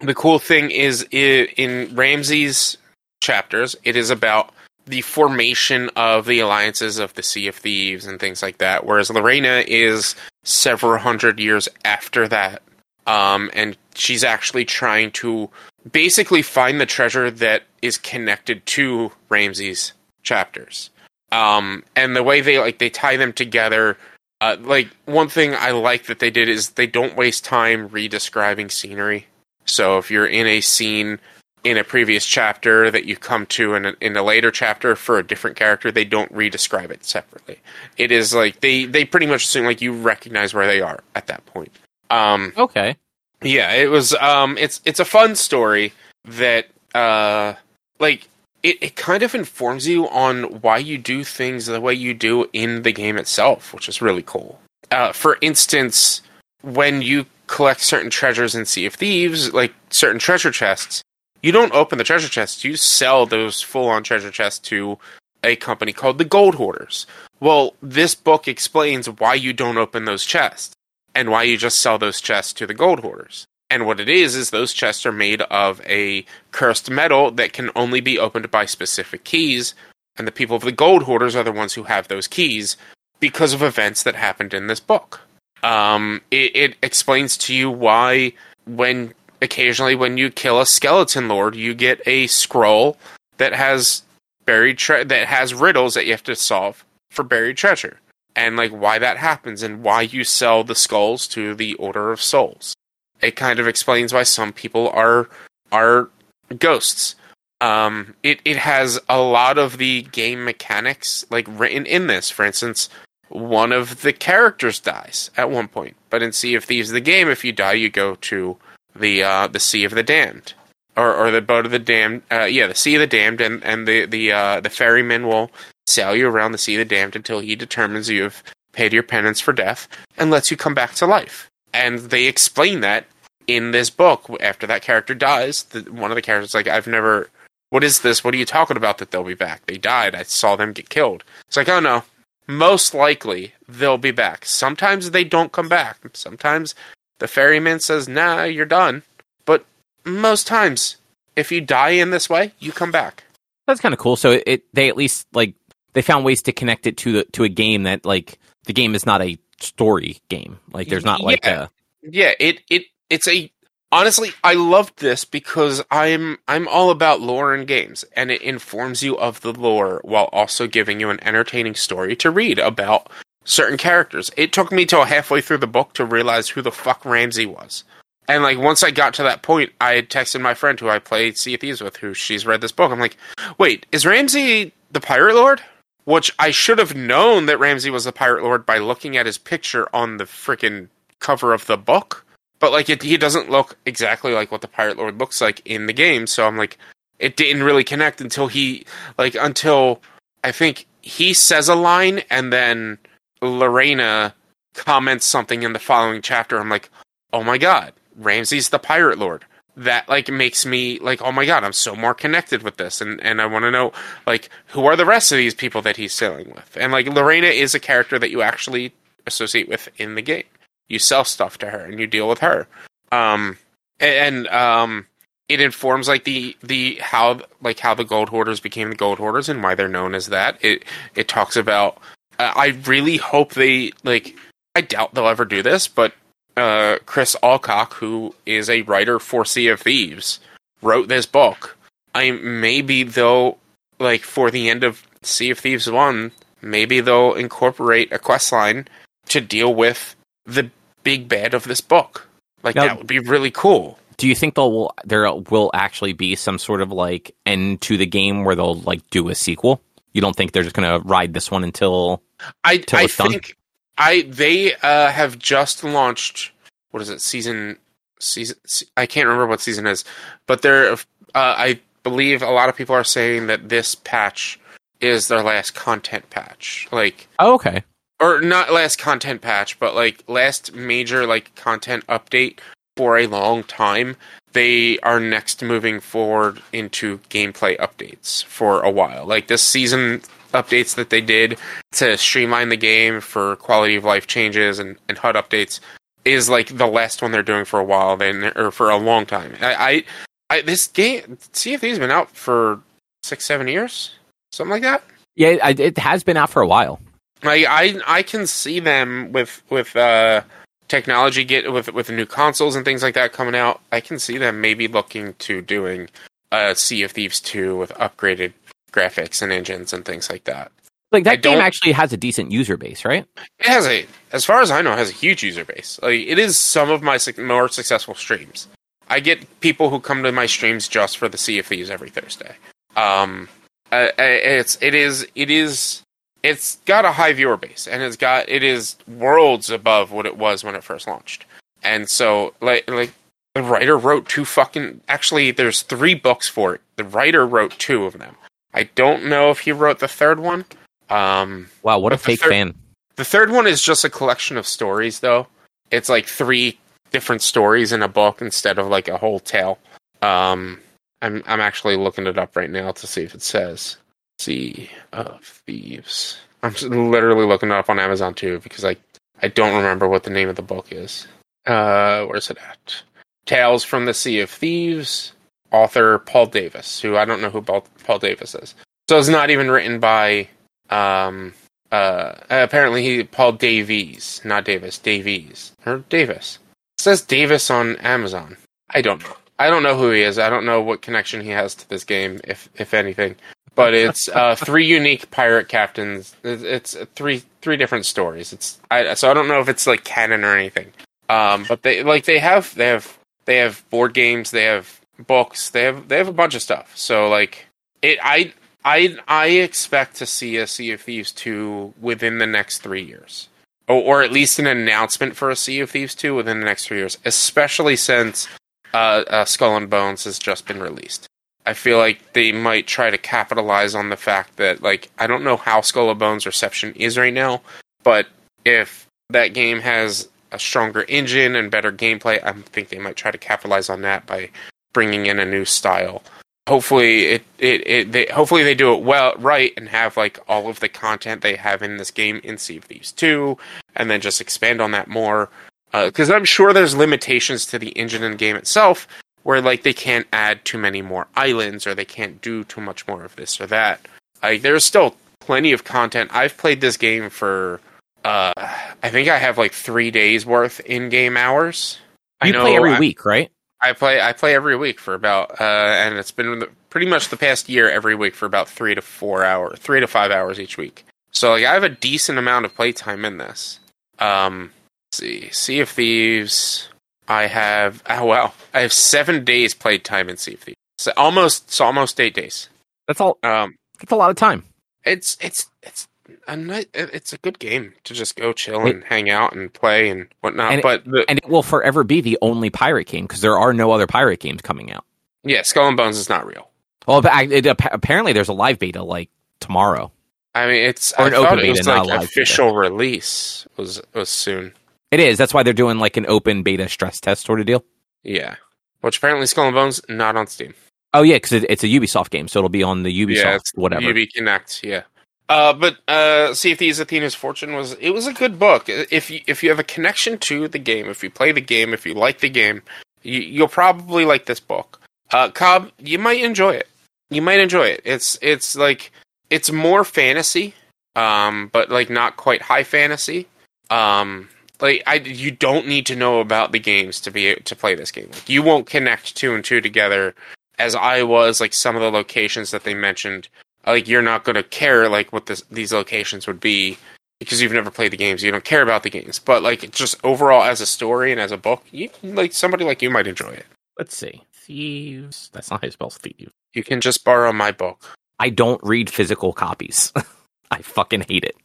C: The cool thing is in Ramsey's chapters, it is about the formation of the alliances of the Sea of Thieves and things like that, whereas Larinna is several hundred years after that. Um, and she's actually trying to basically find the treasure that is connected to Ramsey's chapters. Um, and the way they like they tie them together, uh, like one thing I like that they did is they don't waste time redescribing scenery. So if you're in a scene in a previous chapter that you come to in a, in a later chapter for a different character, they don't re-describe it separately. It is like they they pretty much assume like you recognize where they are at that point. Um,
A: okay.
C: Yeah, it was. Um, it's it's a fun story that uh, like it, it kind of informs you on why you do things the way you do in the game itself, which is really cool. Uh, for instance, when you collect certain treasures in Sea of Thieves, like certain treasure chests, you don't open the treasure chests. You sell those full on treasure chests to a company called the Gold Hoarders. Well, this book explains why you don't open those chests and why you just sell those chests to the Gold Hoarders. And what it is, is those chests are made of a cursed metal that can only be opened by specific keys. And the people of the Gold Hoarders are the ones who have those keys because of events that happened in this book. Um, it, it explains to you why, when occasionally when you kill a skeleton lord, you get a scroll that has buried tre- that has riddles that you have to solve for buried treasure, and like why that happens and why you sell the skulls to the Order of Souls. It kind of explains why some people are are ghosts. Um, it it has a lot of the game mechanics like written in this. For instance, one of the characters dies at one point, but in Sea of Thieves, the game, if you die, you go to the uh, the Sea of the Damned, or or the boat of the damned. Uh, yeah, the Sea of the Damned, and and the the uh, the ferryman will sail you around the Sea of the Damned until he determines you have paid your penance for death and lets you come back to life. And they explain that in this book. After that character dies, the, one of the characters like, "I've never." What is this? What are you talking about? That they'll be back? They died. I saw them get killed. It's like, oh no, most likely they'll be back. Sometimes they don't come back. Sometimes the ferryman says, nah, you're done. But most times, if you die in this way, you come back.
A: That's kind of cool. So it they at least like they found ways to connect it to the to a game that like the game is not a story game. Like there's not like
C: yeah.
A: a
C: Yeah, it it it's a honestly I loved this because I'm I'm all about lore in games and it informs you of the lore while also giving you an entertaining story to read about certain characters. It took me till halfway through the book to realize who the fuck Ramsey was. And like once I got to that point, I had texted my friend who I played Sea of Thieves with, who she's read this book. I'm like, wait, is Ramsey the Pirate Lord? Which I should have known that Ramsey was the Pirate Lord by looking at his picture on the freaking cover of the book. But like, it, he doesn't look exactly like what the Pirate Lord looks like in the game. So I'm like, it didn't really connect until he, like, until I think he says a line and then Larinna comments something in the following chapter. I'm like, oh my god, Ramsey's the pirate lord. That like makes me like, oh my god, I'm so more connected with this, and and I want to know like who are the rest of these people that he's sailing with, and like Larinna is a character that you actually associate with in the game. You sell stuff to her and you deal with her, um, and, and um, it informs like the the how like how the gold hoarders became the gold hoarders and why they're known as that. It it talks about uh, I really hope they like. I doubt they'll ever do this, but uh, Chris Allcock, who is a writer for Sea of Thieves, wrote this book. I maybe they'll like for the end of Sea of Thieves one, maybe they'll incorporate a quest line to deal with the big bad of this book. Like
A: Now-
C: that would be really cool.
A: Do you think they'll there will actually be some sort of like end to the game where they'll like do a sequel? You don't think they're just gonna ride this one until
C: I
A: Till
C: I
A: it's done?
C: think I they uh, have just launched what is it season season I can't remember what season is, but they're uh, I believe a lot of people are saying that this patch is their last content patch, like
A: Oh, okay.
C: Or not last content patch, but like last major like content update for a long time. They are next moving forward into gameplay updates for a while. Like this season updates that they did to streamline the game for quality of life changes and, and HUD updates is like the last one they're doing for a while then or for a long time. I, I, I this game Thieves been out for six, seven years? Something like that?
A: Yeah, it has been out for a while.
C: I I I can see them with with uh technology get with with new consoles and things like that coming out. I can see them maybe looking to doing uh Sea of Thieves 2 with upgraded graphics and engines and things like that.
A: Like
C: I
A: that game actually has a decent user base, right?
C: It has a as far as I know it has a huge user base. Like it is some of my more successful streams. I get people who come to my streams just for the Sea of Thieves every Thursday. Um uh, uh, it's it is it is it's got a high viewer base and it's got it is worlds above what it was when it first launched. And so like like the writer wrote two fucking actually there's three books for it. The writer wrote two of them. I don't know if he wrote the third one. Um
A: Wow, what a fake
C: third-
A: fan.
C: the third one is just a collection of stories, though. It's like three different stories in a book instead of like a whole tale. Um, I'm I'm actually looking it up right now to see if it says Sea of Thieves. I'm literally looking it up on Amazon too because I I don't remember what the name of the book is. Uh, where's it at? Tales from the Sea of Thieves. Author Paul Davis, who I don't know who Paul, Paul Davis is. So it's not even written by um uh apparently he Paul Davies, not Davis, Davies. Or Davis. It says Davis on Amazon. I don't know. I don't know who he is. I don't know what connection he has to this game, if if anything. But it's uh, three unique pirate captains. It's, three three different stories. It's I, so I don't know if it's like canon or anything. Um, but they like they have they have they have board games. They have books. They have they have a bunch of stuff. So like it I I I expect to see a Sea of Thieves 2 within the next three years. Or, or at least an announcement for a Sea of Thieves 2 within the next three years, especially since uh, uh, Skull and Bones has just been released. I feel like they might try to capitalize on the fact that, like, I don't know how Skull and Bones reception is right now, but if that game has a stronger engine and better gameplay, I think they might try to capitalize on that by bringing in a new style. Hopefully it, it, it they hopefully they do it well right and have like all of the content they have in this game in Sea of Thieves 2 and then just expand on that more. Uh, because I'm sure there's limitations to the engine and game itself where like they can't add too many more islands or they can't do too much more of this or that like there's still plenty of content I've played this game for uh I think I have like 3 days worth in game hours I
A: You play every
C: I-
A: week, right?
C: I play I play every week for about uh, and it's been the- pretty much the past year every week for about three to four hours, three to five hours each week. So like I have a decent amount of playtime in this. Um, let's see, Sea of Thieves. I have oh wow, I have seven days playtime in Sea of Thieves. So almost so almost eight days.
A: That's all.
C: Um,
A: That's a lot of time.
C: it's it's it's a nice, it's a good game to just go chill
A: It-
C: and hang out and play and whatnot.
A: And it-
C: but the,
A: And it will forever be the only pirate game because there are no other pirate games coming out.
C: yeah, Skull and Bones is not real.
A: Well, I- it, apparently there's a live beta like tomorrow.
C: I mean, it's
A: Or
C: I
A: an open
C: it
A: beta,
C: was like official release was was soon.
A: It is. That's why they're doing like an open beta stress test sort of deal.
C: Yeah, which apparently Skull and Bones not on Steam.
A: Oh yeah, because it, it's a Ubisoft game, so it'll be on the Ubisoft
C: yeah,
A: whatever.
C: UB Connect. Yeah. Uh, but uh, Sea of Thieves: Athena's Fortune was it was a good book. If you if you have a connection to the game, if you play the game, if you like the game, you, you'll probably like this book. Uh, Cobb, you might enjoy it. You might enjoy it. It's it's like it's more fantasy um, but like not quite high fantasy. Um, like I, you don't need to know about the games to be to play this game. Like you won't connect two and two together, as I was. Like some of the locations that they mentioned, like you're not going to care like what this, these locations would be because you've never played the games. You don't care about the games, but like just overall as a story and as a book, you like somebody like you might enjoy it.
A: Let's see. Thieves. That's not how you spell thieves.
C: You can just borrow my book.
A: I don't read physical copies. I fucking hate it.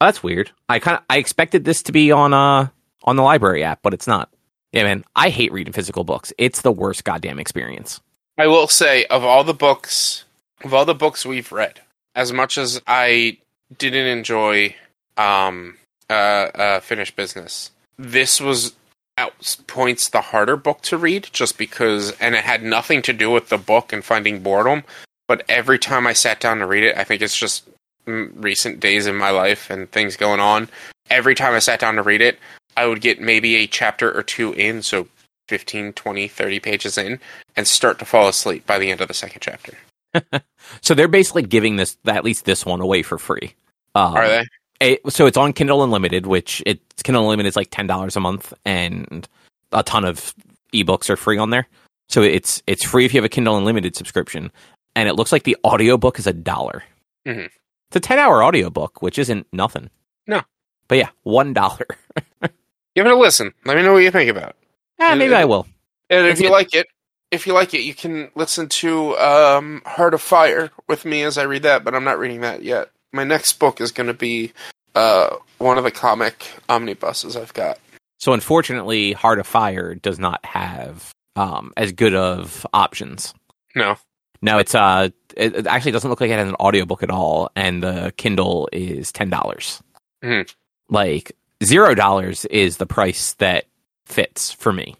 A: Oh, that's weird. I kind of I expected this to be on uh on the library app, but it's not. Yeah, man, I hate reading physical books. It's the worst goddamn experience.
C: I will say, of all the books, of all the books we've read, as much as I didn't enjoy um, uh, uh, Finished Business, this was at points the harder book to read, just because, and it had nothing to do with the book and finding boredom. But every time I sat down to read it, I think it's just recent days in my life and things going on. Every time I sat down to read it, I would get maybe a chapter or two in, so 15, 20, 30 pages in, and start to fall asleep by the end of the second chapter.
A: So they're basically giving this at least this one away for free. Um,
C: Are they?
A: it- so it's on Kindle Unlimited, which it's Kindle Unlimited is like ten dollars a month, and a ton of ebooks are free on there. So it's it's free if you have a Kindle Unlimited subscription, and it looks like the audiobook is a dollar.
C: Mhm.
A: It's a ten hour audiobook, which isn't nothing.
C: No.
A: but yeah, one dollar.
C: Give it a listen. Let me know what you think about it.
A: Eh, maybe I will.
C: And if you like it, if you like it, you can listen to um, Heart of Fire with me as I read that. But I'm not reading that yet. My next book is going to be uh, one of the comic omnibuses I've got.
A: So unfortunately, Heart of Fire does not have um, as good of options.
C: No,
A: No, it's uh, it, it actually doesn't look like it has an audiobook at all, and the Kindle is ten dollars.
C: Mhm.
A: Like zero dollars is the price that fits for me.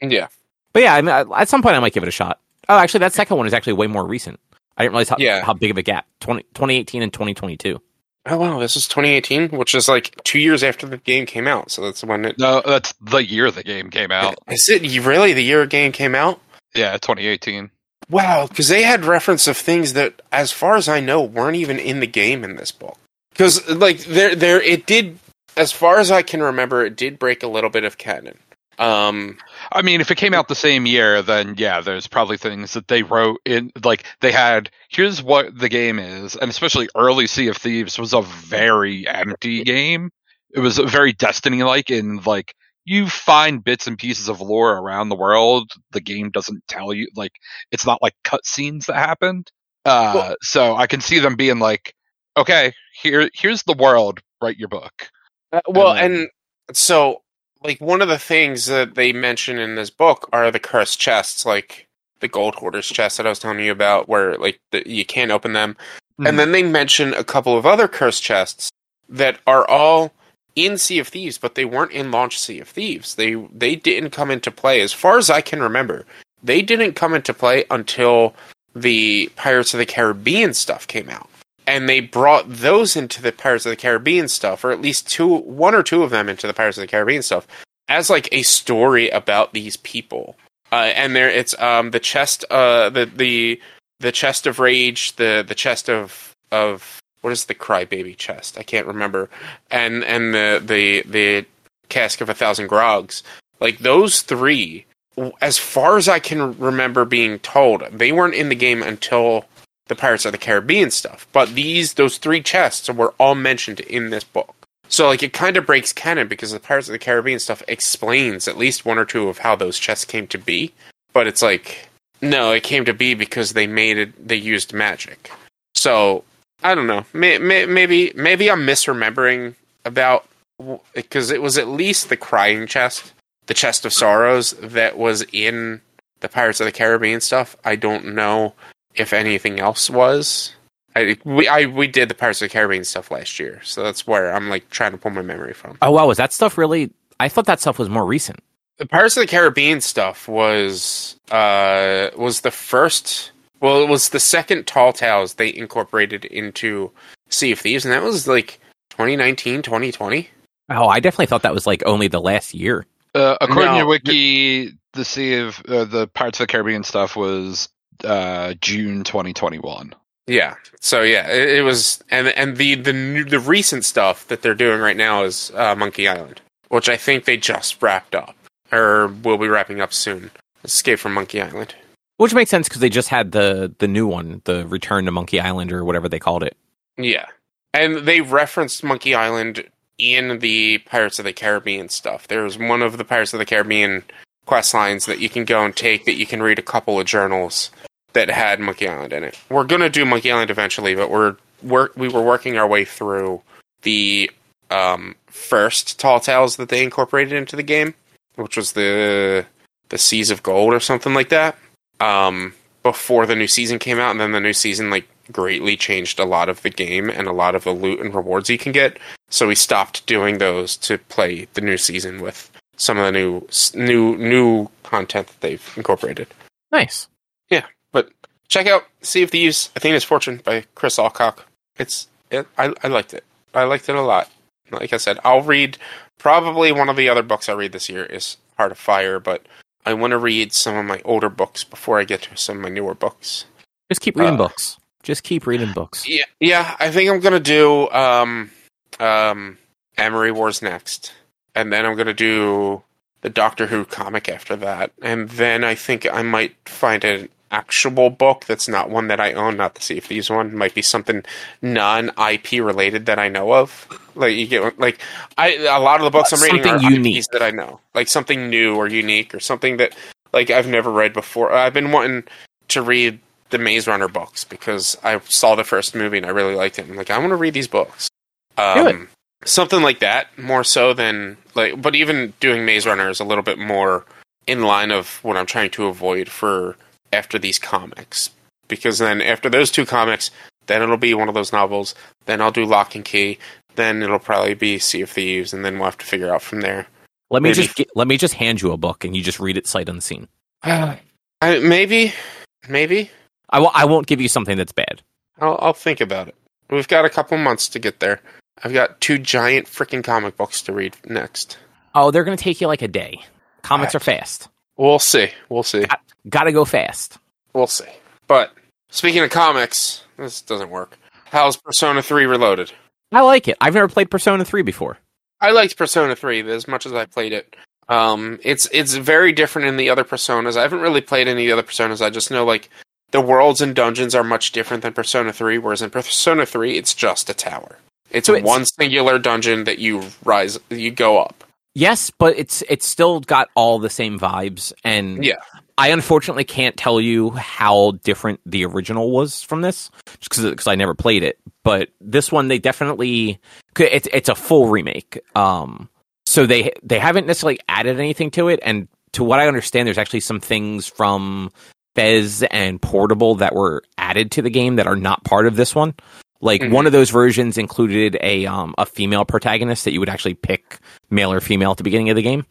C: yeah,
A: But yeah, I mean, at some point I might give it a shot. Oh, actually, that second one is actually way more recent. I didn't realize how,
C: Yeah.
A: how big of a gap 20, 2018 and 2022.
C: Oh wow, this is 2018, which is like two years after the game came out. So that's when it
B: No, that's the year the game came out.
C: is. It really the year the game came out?
B: Yeah, 2018.
C: Wow, because they had reference of things that, as far as I know, weren't even in the game in this book. Because like there, there, it did, as far as I can remember, it did break a little bit of canon. Um,
B: I mean, if it came out the same year, then yeah, there's probably things that they wrote in. Like they had, here's what the game is, and especially early Sea of Thieves was a very empty game. It was very Destiny-like in like you find bits and pieces of lore around the world. The game doesn't tell you like it's not like cutscenes that happened. Uh,
C: Well-
B: so I can see them being like, okay, here, here's the world. Write your book.
C: Uh, well,
B: And
C: and so like one of the things that they mention in this book are the cursed chests, like the gold hoarders chest that I was telling you about, where like the, you can't open them.
B: Mhm.
C: And then they mention a couple of other cursed chests that are all in Sea of Thieves, but they weren't in Launch Sea of Thieves. They they didn't come into play, as far as I can remember. They didn't come into play until the Pirates of the Caribbean stuff came out and they brought those into the Pirates of the Caribbean stuff, or at least two, one or two of them into the Pirates of the Caribbean stuff, as like a story about these people. Uh, and there, it's um the chest, uh the the the chest of rage, the the chest of of what is the crybaby chest? I can't remember, and and the the the cask of a thousand grogs. Like those three, as far as I can remember being told, they weren't in the game until the Pirates of the Caribbean stuff. But these those three chests were all mentioned in this book. So like it kind of breaks canon because the Pirates of the Caribbean stuff explains at least one or two of how those chests came to be. But it's like no, it came to be because they made it. They used magic. So I don't know. May, may, maybe maybe I'm misremembering about because it was at least the crying chest, the chest of sorrows that was in the Pirates of the Caribbean stuff. I don't know if anything else was. I we I we did the Pirates of the Caribbean stuff last year, so that's where I'm like trying to pull my memory from.
A: Oh wow, was that stuff really? I thought that stuff was more recent.
C: The Pirates of the Caribbean stuff was uh was the first. Well, it was the second Tall Tales they incorporated into Sea of Thieves, and that was like 2019, 2020.
A: Oh, I definitely thought that was like only the last year.
B: Uh, according
C: No.
B: to Wiki, the Sea of uh, the Pirates of the Caribbean stuff was uh, June 2021.
C: Yeah. So yeah, it, it was, and and the the new, the recent stuff that they're doing right now is uh, Monkey Island, which I think they just wrapped up or will be wrapping up soon. Escape from Monkey Island.
A: Which makes sense because they just had the the new one, the Return to Monkey Island or whatever they called it.
C: Yeah, and they referenced Monkey Island in the Pirates of the Caribbean stuff. There's one of the Pirates of the Caribbean quest lines that you can go and take that you can read a couple of journals that had Monkey Island in it. We're gonna do Monkey Island eventually, but we're we're we were working our way through the um, first Tall Tales that they incorporated into the game, which was the the Seas of Gold or something like that. Um, before the new season came out, and then the new season like greatly changed a lot of the game and a lot of the loot and rewards you can get. So we stopped doing those to play the new season with some of the new new new content that they've incorporated.
A: Nice.
C: Yeah, but check out Sea of Thieves, Athena's Fortune by Chris Allcock. It's it, I I liked it. I liked it a lot. Like I said, I'll read probably one of the other books I read this year is Heart of Fire, but I want to read some of my older books before I get to some of my newer books.
A: Just keep reading
C: Uh,
A: books. Just keep reading books.
C: Yeah, yeah. I think I'm gonna do um, um, Amory Wars next, and then I'm gonna do the Doctor Who comic after that, and then I think I might find an actual book that's not one that I own, not the Sea of Thieves one. Might be something non-IP related that I know of. Like you get like I a lot of the books I'm reading
A: Something
C: are
A: unique.
C: IPs that I know, like something new or unique or something that like I've never read before. I've been wanting to read the Maze Runner books because I saw the first movie and I really liked it. I'm like, I want to read these books. Um, something like that, more so than like. But even doing Maze Runner is a little bit more in line of what I'm trying to avoid for after these comics. Because then after those two comics, then it'll be one of those novels. Then I'll do Locke and Key. Then it'll probably be Sea of Thieves, and then we'll have to figure out from there.
A: Let me
C: maybe-
A: just let me just hand you a book and you just read it sight unseen.
C: I, maybe, maybe
A: I w- I won't give you something that's bad.
C: I'll, I'll think about it. We've got a couple months to get there. I've got two giant freaking comic books to read next.
A: Oh, they're going to take you like a day. Comics are fast.
C: We'll see. We'll see.
A: Got to go fast.
C: We'll see. But speaking of comics, this doesn't work. How's Persona 3 Reloaded?
A: I like it. I've never played Persona 3 before.
C: I liked Persona 3 as much as I played it. Um, it's it's very different in the other Personas. I haven't really played any of the other Personas. I just know like the worlds and dungeons are much different than Persona 3. Whereas in Persona 3, it's just a tower. It's,
A: So it's-
C: one singular dungeon that you rise, you go up.
A: Yes, but it's it's still got all the same vibes and
C: Yeah.
A: I unfortunately can't tell you how different the original was from this just because I never played it. But this one, they definitely it's it's a full remake. Um, so they they haven't necessarily added anything to it, and to what I understand, there's actually some things from FES and Portable that were added to the game that are not part of this one. Like
C: Mhm.
A: one of those versions included a um a female protagonist that you would actually pick male or female at the beginning of the game.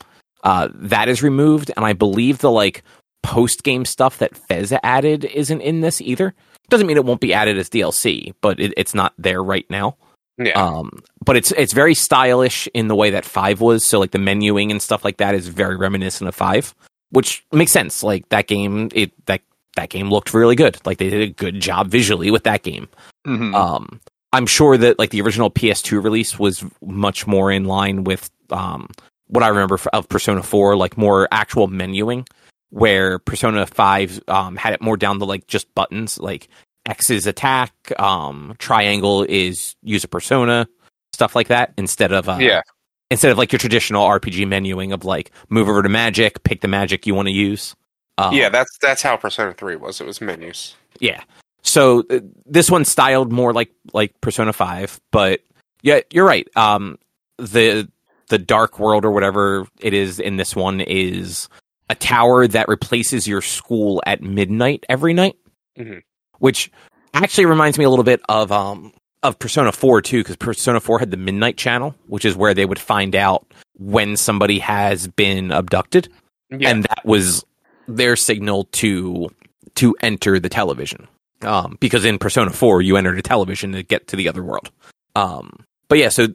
A: Uh, that is removed, and I believe the like post game stuff that FES added isn't in this either. Doesn't mean it won't be added as DLC, but it, it's not there right now.
C: Yeah.
A: Um, but it's it's very stylish in the way that Five was. So like the menuing and stuff like that is very reminiscent of Five, which makes sense. Like that game, it that that game looked really good. Like they did a good job visually with that game.
B: Mhm.
A: Um, I'm sure that like the original PS2 release was much more in line with um, what I remember of Persona 4, like more actual menuing, where Persona 5 um, had it more down to like just buttons, like X is attack, um, triangle is use a persona, stuff like that, instead of uh,
C: yeah.
A: instead of like your traditional RPG menuing of like move over to magic, pick the magic you want to use. Um,
C: yeah, that's that's how Persona 3 was. It was menus.
A: yeah. So uh, this one's styled more like like Persona 5, but yeah, you're right. Um the the dark world or whatever it is in this one is a tower that replaces your school at midnight every night.
C: Mhm.
A: Which actually reminds me a little bit of um of Persona 4 too cuz Persona 4 had the midnight channel, which is where they would find out when somebody has been abducted
C: Yeah.
A: and that was their signal to to enter the television. Um, because in Persona Four, you entered a television to get to the other world. Um, but yeah, so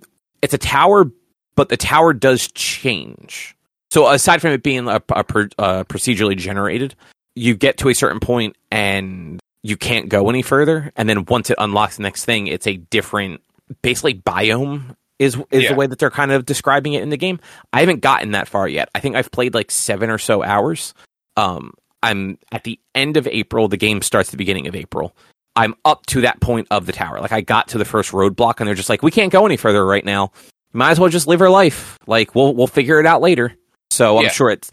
A: it's a tower, but the tower does change. So aside from it being a, a, per, uh procedurally generated, you get to a certain point and you can't go any further. And then once it unlocks the next thing, it's a different, basically biome is is
C: Yeah.
A: the way that they're kind of describing it in the game. I haven't gotten that far yet. I think I've played like seven or so hours. Um, I'm at the end of April. The game starts the beginning of April. I'm up to that point of the tower. Like I got to the first roadblock, and they're just like, "We can't go any further right now. You might as well just live our life. Like we'll we'll figure it out later." So I'm
C: Yeah.
A: sure it's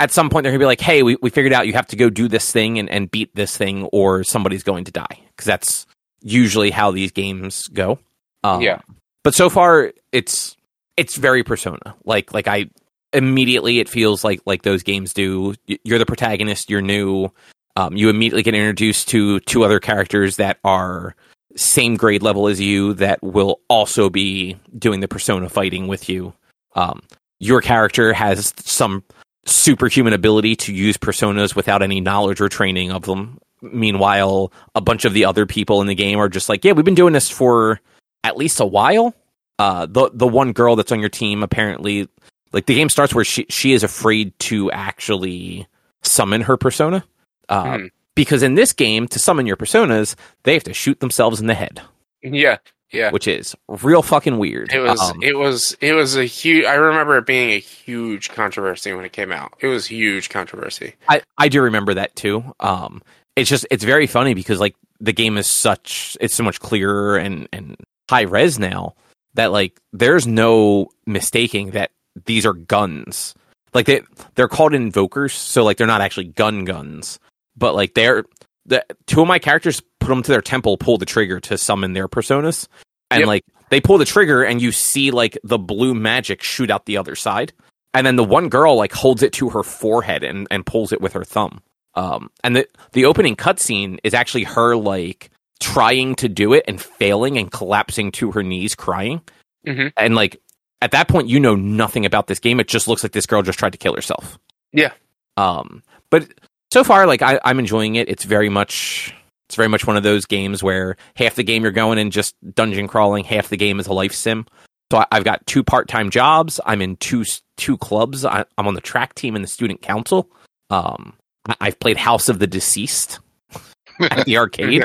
A: at some point they're gonna be like, "Hey, we, we figured out you have to go do this thing and, and beat this thing, or somebody's going to die." Because that's usually how these games go. Um,
C: Yeah.
A: But so far, it's it's very Persona. Like like I immediately it feels like like those games do. You're the protagonist. You're new. Um, you immediately get introduced to two other characters that are same grade level as you that will also be doing the persona fighting with you. Um, your character has some superhuman ability to use personas without any knowledge or training of them. Meanwhile, a bunch of the other people in the game are just like, yeah, we've been doing this for at least a while. Uh, the the one girl that's on your team apparently, like the game starts where she she is afraid to actually summon her persona. Uh,
C: Hmm.
A: Because in this game, to summon your personas, they have to shoot themselves in the head,
C: Yeah, yeah.
A: which is real fucking weird.
C: It was
A: Um,
C: it was it was a huge. I remember it being a huge controversy when it came out. It was huge controversy.
A: I, I do remember that too. Um, it's just it's very funny because like the game is such it's so much clearer and and high res now that like there's no mistaking that these are guns. Like they they're called invokers, so like they're not actually gun guns, but like they're the two of my characters put them to their temple, pull the trigger to summon their personas, and
C: Yep.
A: like they pull the trigger and you see like the blue magic shoot out the other side and then the one girl like holds it to her forehead and, and pulls it with her thumb. Um, and the the opening cutscene is actually her like trying to do it and failing and collapsing to her knees, crying.
C: Mhm.
A: And like at that point, you know nothing about this game. It just looks like this girl just tried to kill herself.
C: Yeah.
A: Um, but so far, like I, I'm enjoying it. It's very much it's very much one of those games where half the game you're going and just dungeon crawling, half the game is a life sim. So I've got two part time jobs. I'm in two two clubs. I, I'm on the track team and the student council. Um, I've played House of the Deceased at the arcade.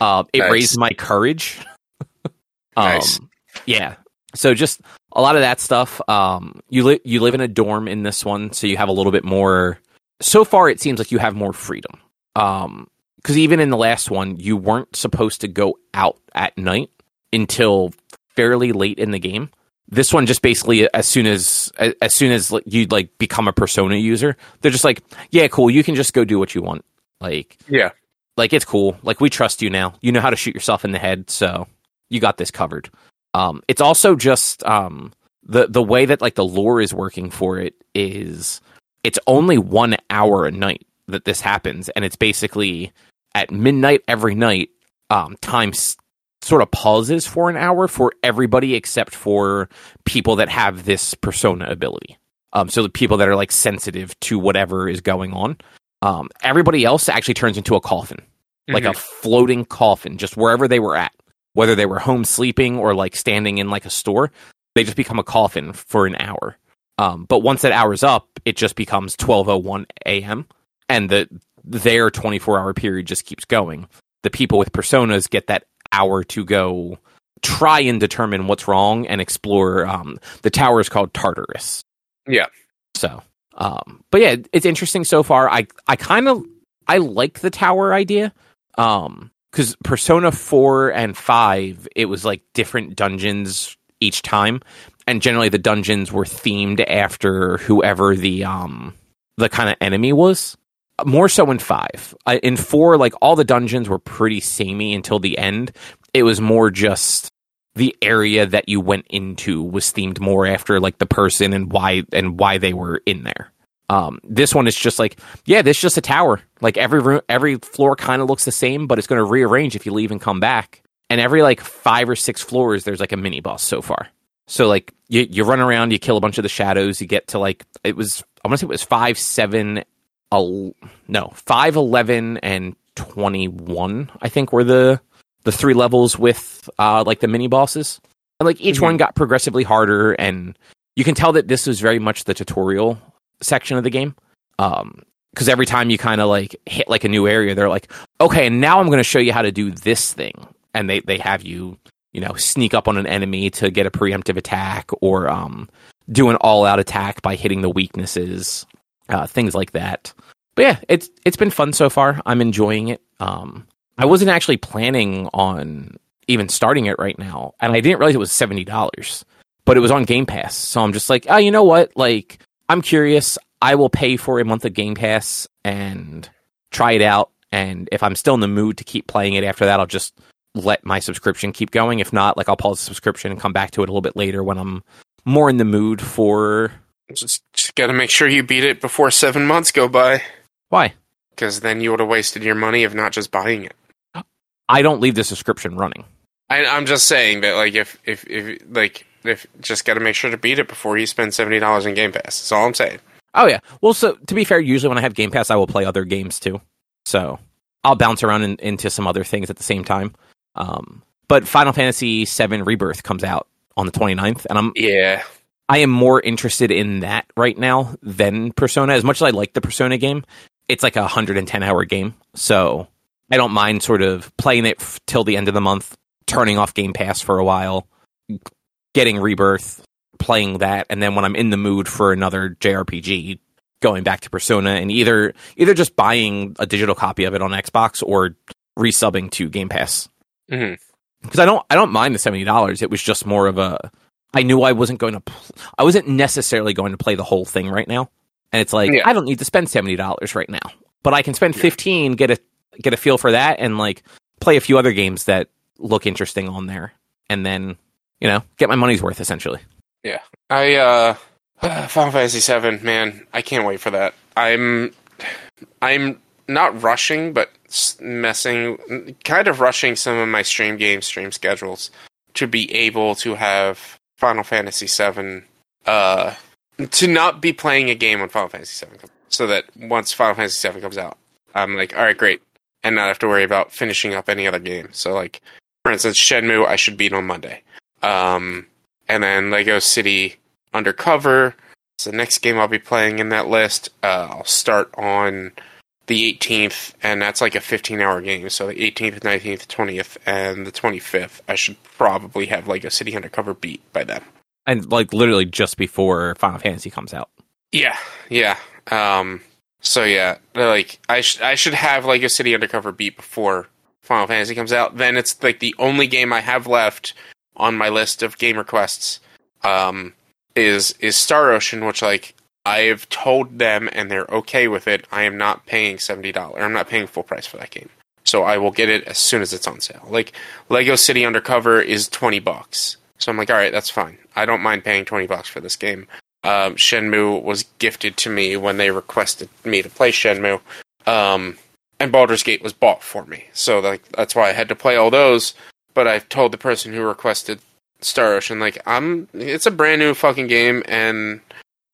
A: Uh, it
C: Nice.
A: raised my courage. um,
C: Nice.
A: Yeah. So just a lot of that stuff. Um, you live you live in a dorm in this one, so you have a little bit more. So far, it seems like you have more freedom. Um, because even in the last one, you weren't supposed to go out at night until fairly late in the game. This one just basically as soon as as soon as you like become a persona user, they're just like, yeah, cool, you can just go do what you want. Like
C: yeah.
A: like it's cool. Like we trust you now. You know how to shoot yourself in the head, so you got this covered. Um, it's also just um, the the way that like the lore is working for it is it's only one hour a night that this happens, and it's basically at midnight every night. Um, time s- sort of pauses for an hour for everybody except for people that have this persona ability. Um, so the people that are like sensitive to whatever is going on. Um, everybody else actually turns into a coffin, like a
C: Mhm.
A: floating coffin, just wherever they were at, whether they were home sleeping or like standing in like a store, they just become a coffin for an hour. Um, but once that hour's up, it just becomes 12:01 a.m. and the their 24 hour period just keeps going. The people with personas get that hour to go try and determine what's wrong and explore. Um, the tower is called Tartarus.
C: Yeah.
A: So, um, but yeah, it's interesting so far. I I kind of I like the tower idea. Um, because Persona four and five, it was like different dungeons each time, and generally the dungeons were themed after whoever the um the kind of enemy was. More so in five. In four, like all the dungeons were pretty samey until the end. It was more just the area that you went into was themed more after like the person and why and why they were in there. Um, this one is just like, yeah, this is just a tower. Like every room, every floor kind of looks the same, but it's going to rearrange if you leave and come back. And every like five or six floors, there's like a mini boss so far. So like you you run around, you kill a bunch of the shadows, you get to like it was I want to say it was five, seven, no five, eleven, and twenty one. I think were the the three levels with uh like the mini bosses. And like each
C: Mhm.
A: one got progressively harder, and you can tell that this was very much the tutorial section of the game. Um, because every time you kind of like hit like a new area, they're like, okay, and now I'm going to show you how to do this thing, and they they have you you know sneak up on an enemy to get a preemptive attack or um do an all out attack by hitting the weaknesses, uh, things like that. But yeah, it's it's been fun so far. I'm enjoying it. Um, I wasn't actually planning on even starting it right now, and I didn't realize it was seventy dollars, but it was on Game Pass. So I'm just like, oh, you know what? Like, I'm curious. I will pay for a month of Game Pass and try it out. And if I'm still in the mood to keep playing it after that, I'll just let my subscription keep going. If not, like I'll pause the subscription and come back to it a little bit later when I'm more in the mood for.
C: Just, just got to make sure you beat it before seven months go by,
A: Why?
C: because then you would have wasted your money of not just buying it.
A: I don't leave the subscription running.
C: I, I'm just saying that, like, if if if like if just got to make sure to beat it before you spend seventy dollars in Game Pass. That's all I'm saying.
A: Oh yeah. Well, so to be fair, usually when I have Game Pass, I will play other games too. So I'll bounce around in, into some other things at the same time. Um, but Final Fantasy VII Rebirth comes out on the 29th, and I'm
C: Yeah,
A: I am more interested in that right now than Persona. As much as I like the Persona game, it's like a 110 hour game, so I don't mind sort of playing it f- till the end of the month, turning off Game Pass for a while, getting Rebirth, playing that, and then when I'm in the mood for another JRPG, going back to Persona and either either just buying a digital copy of it on Xbox or resubbing to Game Pass
C: Mhm.
A: because I don't I don't mind the seventy dollars. It was just more of a I knew I wasn't going to pl- I wasn't necessarily going to play the whole thing right now, and it's like
C: Yeah.
A: I don't need to spend seventy dollars right now, but I can spend
C: Yeah.
A: fifteen get a get a feel for that and like play a few other games that look interesting on there, and then you know get my money's worth essentially. Yeah.
C: I uh, Final Fantasy VII, man, I can't wait for that. I'm I'm not rushing, but messing, kind of rushing some of my stream games, stream schedules to be able to have Final Fantasy VII, uh, to not be playing a game when Final Fantasy VII so that once Final Fantasy VII comes out, I'm like, all right, great, and not have to worry about finishing up any other game. So, like, for instance, Shenmue, I should beat on Monday. Um, and then Lego City Undercover. It's the next game I'll be playing in that list. Uh, I'll start on the 18th, and that's like a 15 hour game. So the 18th, 19th, 20th, and the 25th, I should probably have Lego City Undercover beat by then.
A: And like literally just before Final Fantasy comes out.
C: Yeah, yeah. Um, so yeah, like I sh- I should have like a City Undercover beat before Final Fantasy comes out. Then it's like the only game I have left on my list of game requests. Um, is is Star Ocean, which like I've told them and they're okay with it. I am not paying seventy dollars. I'm not paying full price for that game. So I will get it as soon as it's on sale. Like Lego City Undercover is twenty bucks. So I'm like, all right, that's fine. I don't mind paying twenty bucks for this game um, Shenmue was gifted to me when they requested me to play Shenmue, um, and Baldur's Gate was bought for me. So like that's why I had to play all those. But I told the person who requested Star Ocean, like I'm, it's a brand new fucking game, and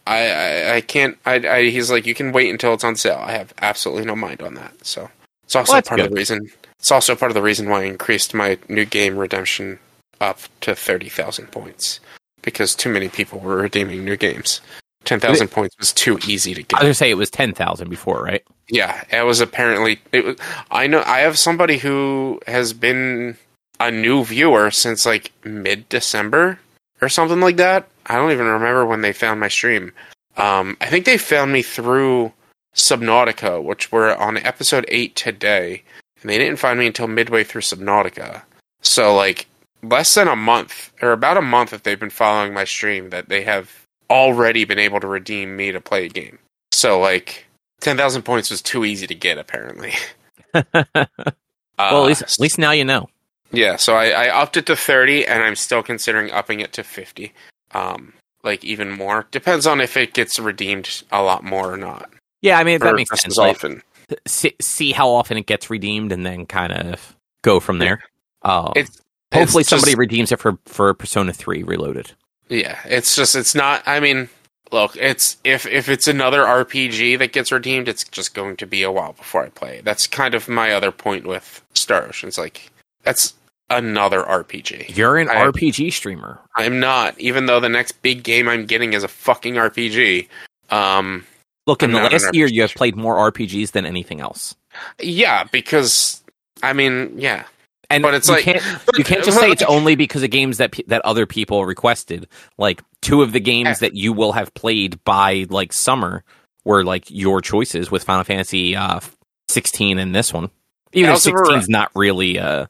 C: I I, I can't. I, I he's like, you can wait until it's on sale. I have absolutely no mind on that. So it's also
A: Well,
C: part of the reason. It's also part of the reason why I increased my new game redemption up to thirty thousand points because too many people were redeeming new games. Ten thousand points was too easy to get.
A: I was gonna say it was ten thousand before, right?
C: Yeah, it was apparently. It was. I know. I have somebody who has been a new viewer since like mid December or something like that. I don't even remember when they found my stream. Um, I think they found me through Subnautica, which we're on episode eight today, and they didn't find me until midway through Subnautica. So like less than a month or about a month if they've been following my stream that they have already been able to redeem me to play a game. So like ten thousand points was too easy to get apparently.
A: well, at
C: Uh,
A: least at least now you know.
C: yeah, so I, I upped it to 30, and I'm still considering upping it to 50. Um, like even more. Depends on if it gets redeemed a lot more or not.
A: Yeah, I mean that makes sense. Like,
C: often.
A: see, see how often it gets redeemed, and then kind of go from there. Uh,
C: It's
A: hopefully,
C: just-
A: somebody redeems it for for Persona Three Reloaded.
C: Yeah, it's just it's not. I mean, look, it's if if it's another RPG that gets redeemed, it's just going to be a while before I play. That's kind of my other point with Star Ocean. It's like that's another RPG.
A: You're an
C: I-
A: RPG streamer.
C: I'm not, even though the next big game I'm getting is a fucking RPG. Um,
A: Look, in
C: I'm
A: the last year, you have played more RPGs than anything else.
C: Yeah, because I mean, yeah,
A: And
C: But it's
A: you
C: like-
A: can't,
C: but-
A: you can't just say it's only because of games that that other people requested. Like two of the games that you will have played by like summer were like your choices with Final Fantasy uh, 16 and this one. Even though
C: Tales
A: 16 is not really uh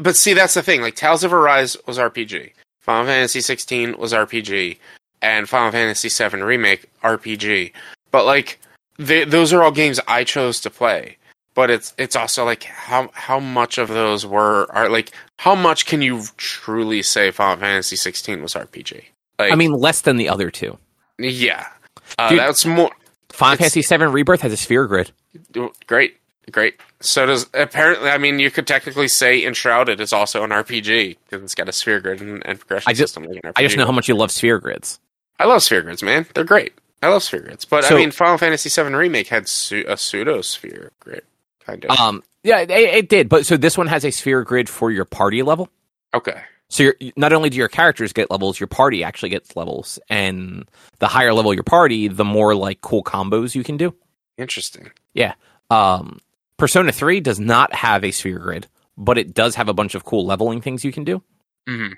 C: But see, that's the thing. Like Tales of Arise was RPG, Final Fantasy 16 was RPG, and Final Fantasy 7 Remake RPG. But like, they, those are all games I chose to play. But it's it's also like how how much of those were are like how much can you truly say Final Fantasy 16 was RPG? Like,
A: I mean less than the other two.
C: yeah, uh,
A: Dude-
C: that's more
A: Final Fantasy 7 Rebirth has a sphere grid.
C: great, great. So does apparently. I mean, you could technically say Enshrouded is also an RPG because it's got a sphere grid and, and progression
A: I just-
C: system. Like an RPG.
A: I just know how much you love sphere grids.
C: I love sphere grids, man. They're great. I love sphere grids, but
A: So-
C: I mean, Final Fantasy VII Remake had su- a pseudo sphere grid, kind of.
A: Um yeah, it, it did, but so this one has a sphere grid for your party level.
C: okay,
A: So you're, not only do your characters get levels, your party actually gets levels, and the higher level your party, the more like cool combos you can do.
C: interesting. Yeah.
A: Um, Persona Three does not have a sphere grid, but it does have a bunch of cool leveling things you can do.
C: hmm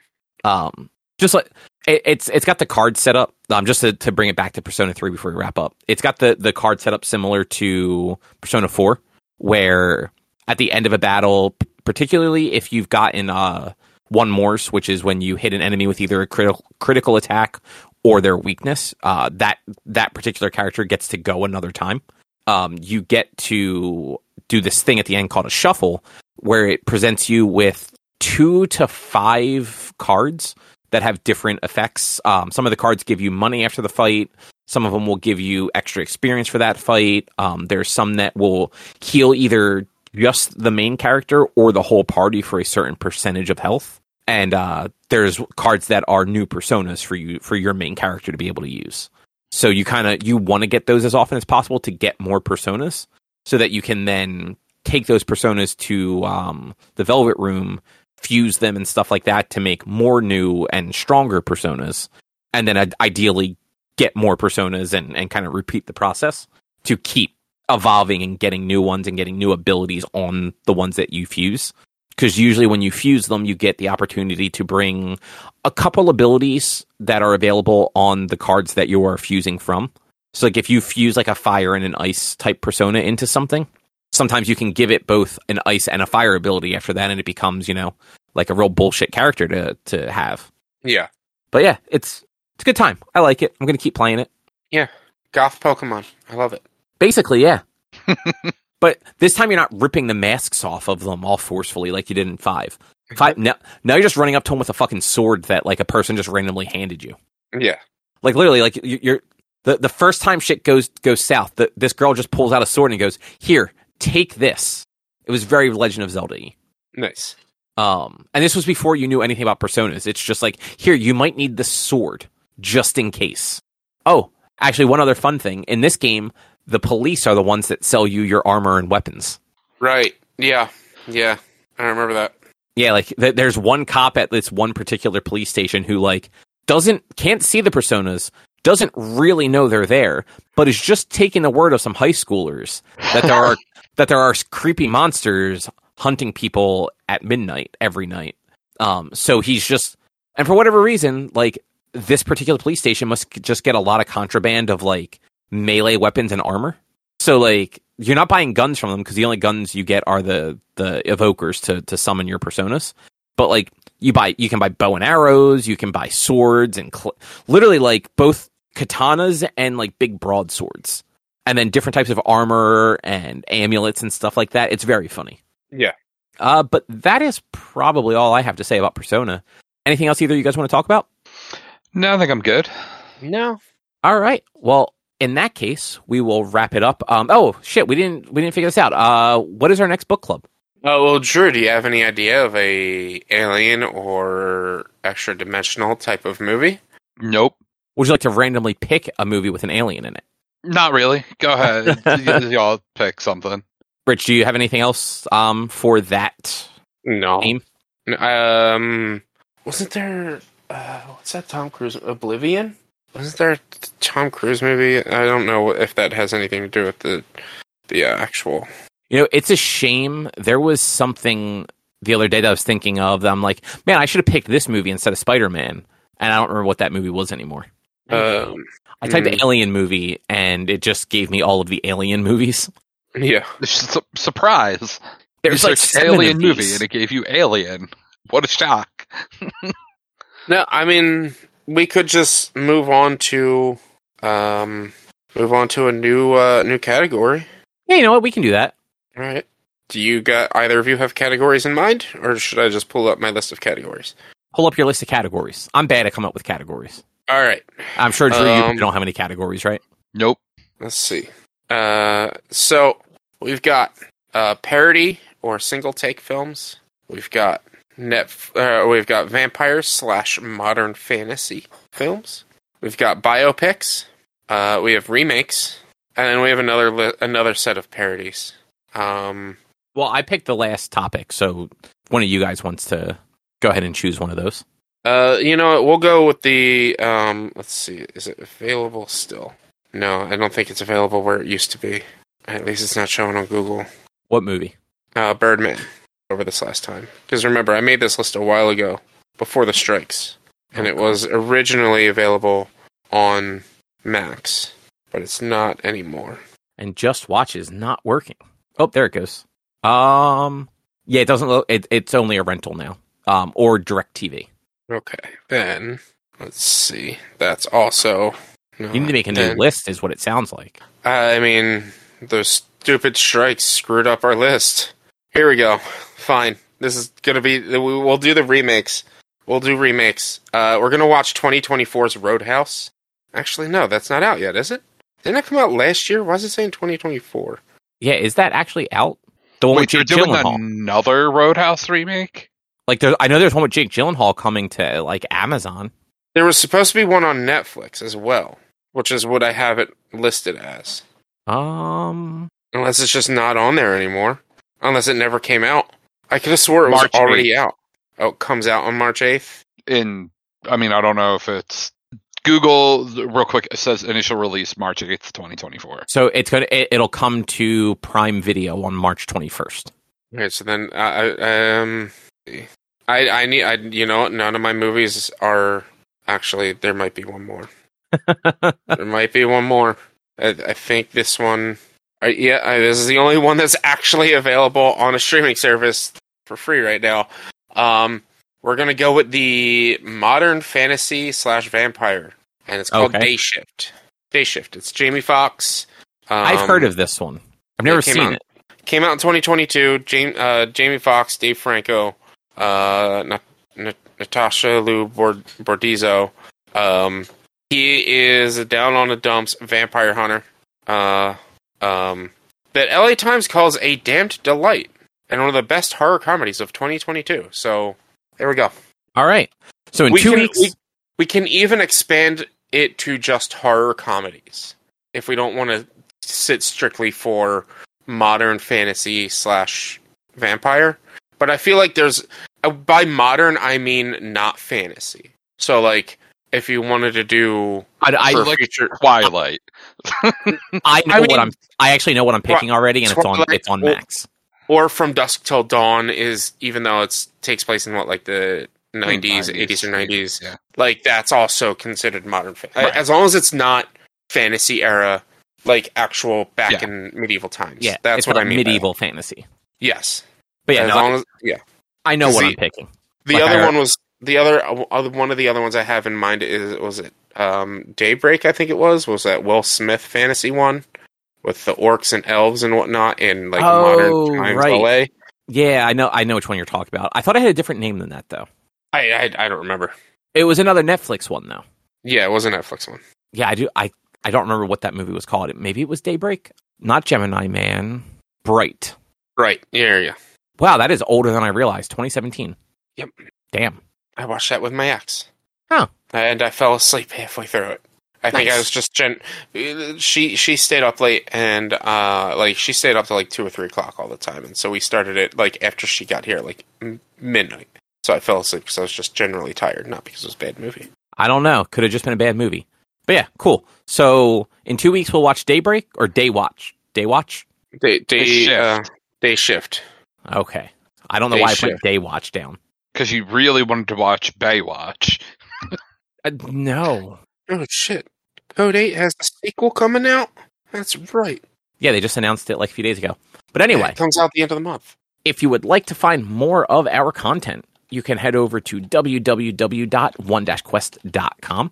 A: Um, just like it, it's it's got the card set up. Um, just to, to bring it back to Persona Three before we wrap up, it's got the the card set up similar to Persona Four, where at the end of a battle, particularly if you've gotten uh one more, which is when you hit an enemy with either a critical critical attack or their weakness, uh, that that particular character gets to go another time. Um, you get to do this thing at the end called a shuffle, where it presents you with two to five cards that have different effects. Um, some of the cards give you money after the fight. Some of them will give you extra experience for that fight. Um, there's some that will heal either just the main character or the whole party for a certain percentage of health. And uh, there's cards that are new personas for you for your main character to be able to use. So you kind of you want to get those as often as possible to get more personas, so that you can then take those personas to um, the Velvet Room, fuse them and stuff like that to make more new and stronger personas, and then uh, ideally get more personas and, and kind of repeat the process to keep evolving and getting new ones and getting new abilities on the ones that you fuse. Because usually when you fuse them, you get the opportunity to bring a couple abilities that are available on the cards that you are fusing from. So, like if you fuse like a fire and an ice type persona into something, sometimes you can give it both an ice and a fire ability after that, and it becomes, you know, like a real bullshit character to to have.
C: Yeah,
A: But yeah, it's it's a good time. I like it. I'm gonna keep playing it. Yeah.
C: Goth Pokemon. I love it.
A: Basically, yeah. but this time you're not ripping the masks off of them all forcefully like you did in five. Five now, now you're just running up to them with a fucking sword that like a person just randomly handed you.
C: Yeah,
A: Like literally, like you- you're the the first time shit goes goes south. The, this girl just pulls out a sword and goes, "Here, take this." It was very Legend of Zelda.
C: nice.
A: Um, and this was before you knew anything about personas. It's just like, here, you might need this sword just in case. Oh, actually, one other fun thing in this game, the police are the ones that sell you your armor and weapons.
C: Right. Yeah. Yeah. I remember that.
A: Yeah, like th- there's one cop at this one particular police station who like doesn't can't see the personas, doesn't really know they're there, but is just taking the word of some high schoolers that there are that there are creepy monsters hunting people at midnight every night. Um, so he's just and for whatever reason, like this particular police station must just get a lot of contraband of like melee weapons and armor. So like you're not buying guns from them because the only guns you get are the the evokers to to summon your personas. But like you buy you can buy bow and arrows, you can buy swords and cl- literally like both katanas and like big broadswords. And then different types of armor and amulets and stuff like that. It's very funny.
C: Yeah.
A: Uh, but that is probably all I have to say about Persona. Anything else either you guys want to talk about?
B: No, I think I'm good.
C: No.
A: All right. Well, in that case, we will wrap it up. Um, oh shit, we didn't we didn't figure this out. Uh, what is our next book club?
C: Oh well, Drew, do you have any idea of a alien or extra dimensional type of movie?
B: Nope.
A: Would you like to randomly pick a movie with an alien in it?
B: Not really. Go ahead. Y- Y'all pick something.
A: Rich, do you have anything else um for that
C: No.
A: game?
C: Um, wasn't there? Uh, what's that Tom Cruise Oblivion? wasn't there a Tom Cruise movie? I don't know if that has anything to do with the the uh, actual.
A: You know, it's a shame. There was something the other day that I was thinking of that I'm like, man, I should have picked this movie instead of Spider Man. And I don't remember what that movie was anymore.
C: Um,
A: I typed
C: hmm.
A: Alien movie and it just gave me all of the Alien movies.
C: yeah,
B: Su- surprise!
A: There's
B: you
A: like
B: Alien movie and it gave you Alien. What a shock!
C: no, I mean we could just move on to um move on to a new uh new category.
A: Yeah, you know what? We can do that.
C: All right. Do you got either of you have categories in mind, or should I just pull up my list of categories?
A: Pull up your list of categories. I'm bad at coming up with categories.
C: All right.
A: I'm sure Drew,
C: Um,
A: you don't have any categories, right?
B: Nope.
C: Let's see. Uh, so we've got uh, parody or single take films. We've got net. Uh, we've got vampires slash modern fantasy films. We've got biopics. Uh, we have remakes, and then we have another li- another set of parodies. Um,
A: Well, I picked the last topic, so one of you guys wants to go ahead and choose one of those.
C: uh, you know, we'll go with the. Um, let's see. Is it available still? No, I don't think it's available where it used to be. At least it's not showing on Google.
A: What movie?
C: uh, Birdman over this last time. Because remember, I made this list a while ago before the strikes, and it was originally available on Max, but it's not anymore.
A: And Just Watch is not working. Oh, there it goes. Um, yeah, it doesn't look. It, it's only a rental now. Um, or Direct TV.
C: Okay, then let's see. That's also. No,
A: You need to make a new
C: then-
A: list, is what it sounds like.
C: I mean, those stupid strikes screwed up our list. Here we go. Fine. This is gonna be. we- We'll do the remakes. We'll do remakes. Uh, we're gonna watch 2024's Roadhouse. Actually, no, that's not out yet, is it? Didn't it come out last year? Why is it saying 2024?
A: Yeah, is that actually out? The one
B: Wait, you're
A: with Jake
B: doing
A: Gyllenhaal.
B: another Roadhouse remake?
A: Like, there, I know there's one with Jake Gyllenhaal coming to like Amazon.
C: There was supposed to be one on Netflix as well, which is what I have it listed as.
A: Um,
C: Unless it's just not on there anymore. Unless it never came out. I could have swore it was
B: March
C: already out. Oh, it comes out on March 8th?
B: In, I mean, I don't know if it's Google. Real quick, it says initial release March eighth, twenty twenty four.
A: so it's gonna it, it'll come to Prime Video on March 21st.
C: Okay, so then uh, I um, I I need I you know? None of my movies are actually. There might be one more. there might be one more. I, I think this one. Uh, yeah, I, this is the only one that's actually available on a streaming service for free right now. Um, we're gonna go with the modern fantasy slash vampire, and it's called
A: Okay.
C: Day Shift. Day Shift. It's Jamie Foxx. Um,
A: I've heard of this one. I've never seen
C: out-
A: it.
C: Came out in 2022. Jamie, uh, Jamie Foxx, Dave Franco, uh, Na- Na- Natasha Liu Bord- Bordizzo. Um, he is a down on the dumps vampire hunter. Um, that LA Times calls a damned delight and one of the best horror comedies of 2022. So there we go.
A: All right. So in
C: we
A: two
C: can,
A: weeks,
C: we, we can even expand it to just horror comedies if we don't want to sit strictly for modern fantasy slash vampire. But I feel like there's uh, by modern I mean not fantasy. So like if you wanted to do
A: I, I,
C: for
B: like-
C: future
B: Twilight.
A: I know
C: I
A: what I'm. I actually know what I'm picking already, and it's on. It's on Max.
C: or from dusk till dawn is even though it's takes place in what like the 90s,
B: 90s,
C: 80s or 90s
B: Yeah.
C: like that's also considered modern fa-
B: Right.
C: as long as it's not fantasy era like actual back
B: Yeah.
C: in medieval times
A: Yeah,
C: that's
A: it's
C: what
A: like
C: i mean
A: medieval fantasy.
C: yes
A: But yeah,
C: as
A: no,
C: long as yeah
A: I know what
C: the-
A: I'm picking.
C: the
A: Like
C: other one was the other uh, other one of the other ones i have in mind is was it um daybreak i think it was was that will smith fantasy one with the orcs and elves and whatnot in like
A: Oh,
C: modern times
A: right.
C: la
A: Yeah, I know. I know which one you're talking about. I thought I had a different name than that though.
C: I, I i don't remember
A: It was another Netflix one though.
C: yeah it was a netflix one
A: Yeah, I do. I I don't remember what that movie was called. Maybe it was Daybreak. Not Gemini Man. Bright.
C: right yeah yeah
A: Wow, that is older than I realized. 2017.
C: Yep.
A: Damn.
C: I watched that with my ex.
A: Huh.
C: And I fell asleep halfway through it. I think I was just gen. She she stayed up late and uh like she stayed up to like two or three o'clock all the time, and so we started it like after she got here like m- midnight. So I fell asleep because I was just generally tired, not because it was a bad movie.
A: I don't know. Could have just been a bad movie. But yeah, cool. So in two weeks we'll watch Daybreak or Day Watch. Day Watch.
C: Day day
B: shift.
C: uh, day shift.
A: Okay. I don't know
C: Day
A: why I put. Day Watch down.
B: Because you really wanted to watch Baywatch.
A: Uh, no.
C: Oh shit! Code Eight has a sequel coming out. That's right.
A: Yeah, they just announced it like a few days ago. But anyway,
C: it comes out the end of the month.
A: if you would like to find more of our content, you can head over to www.one-quest.com.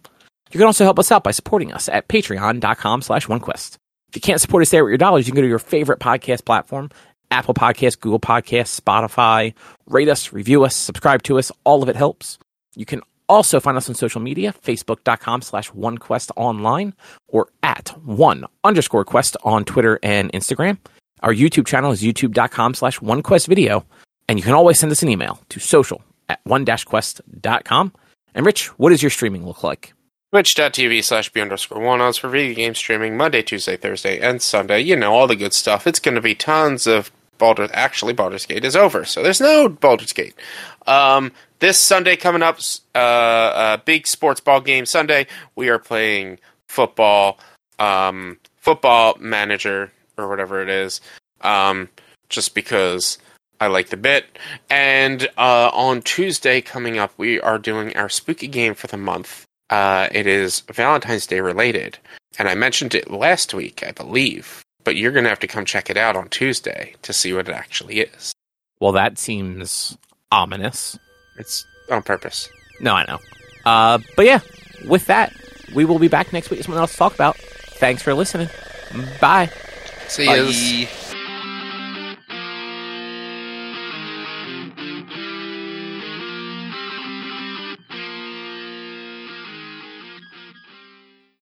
A: You can also help us out by supporting us at patreon.com slash onequest. If you can't support us there with your dollars, you can go to your favorite podcast platform, Apple Podcasts, Google Podcasts, Spotify, rate us, review us, subscribe to us. All of it helps. You can also find us on social media, facebook.com slash onequest online or at one underscore quest on Twitter and Instagram. Our YouTube channel is youtube.com slash onequestvideo. And you can always send us an email to social at one-quest.com. And Rich, what does your streaming look like?
C: Twitch.tv slash B underscore walnuts for video game streaming Monday, Tuesday, Thursday, and Sunday. You know, all the good stuff. It's going to be tons of Baldur. Actually, Baldur's Gate is over, so there's no Baldur's Gate. Um, this Sunday coming up, uh, uh, big sports ball game Sunday. We are playing football, um, football manager or whatever it is, um, just because I like the bit. And uh, on Tuesday coming up, we are doing our spooky game for the month. Uh, it is Valentine's Day related, and I mentioned it last week, I believe. But you're gonna have to come check it out on Tuesday to see what it actually is.
A: Well, that seems ominous.
C: It's on purpose.
A: No, I know. Uh, but yeah, with that, we will be back next week with something else to talk about. Thanks for listening. Bye.
C: See
B: Bye.
C: yous.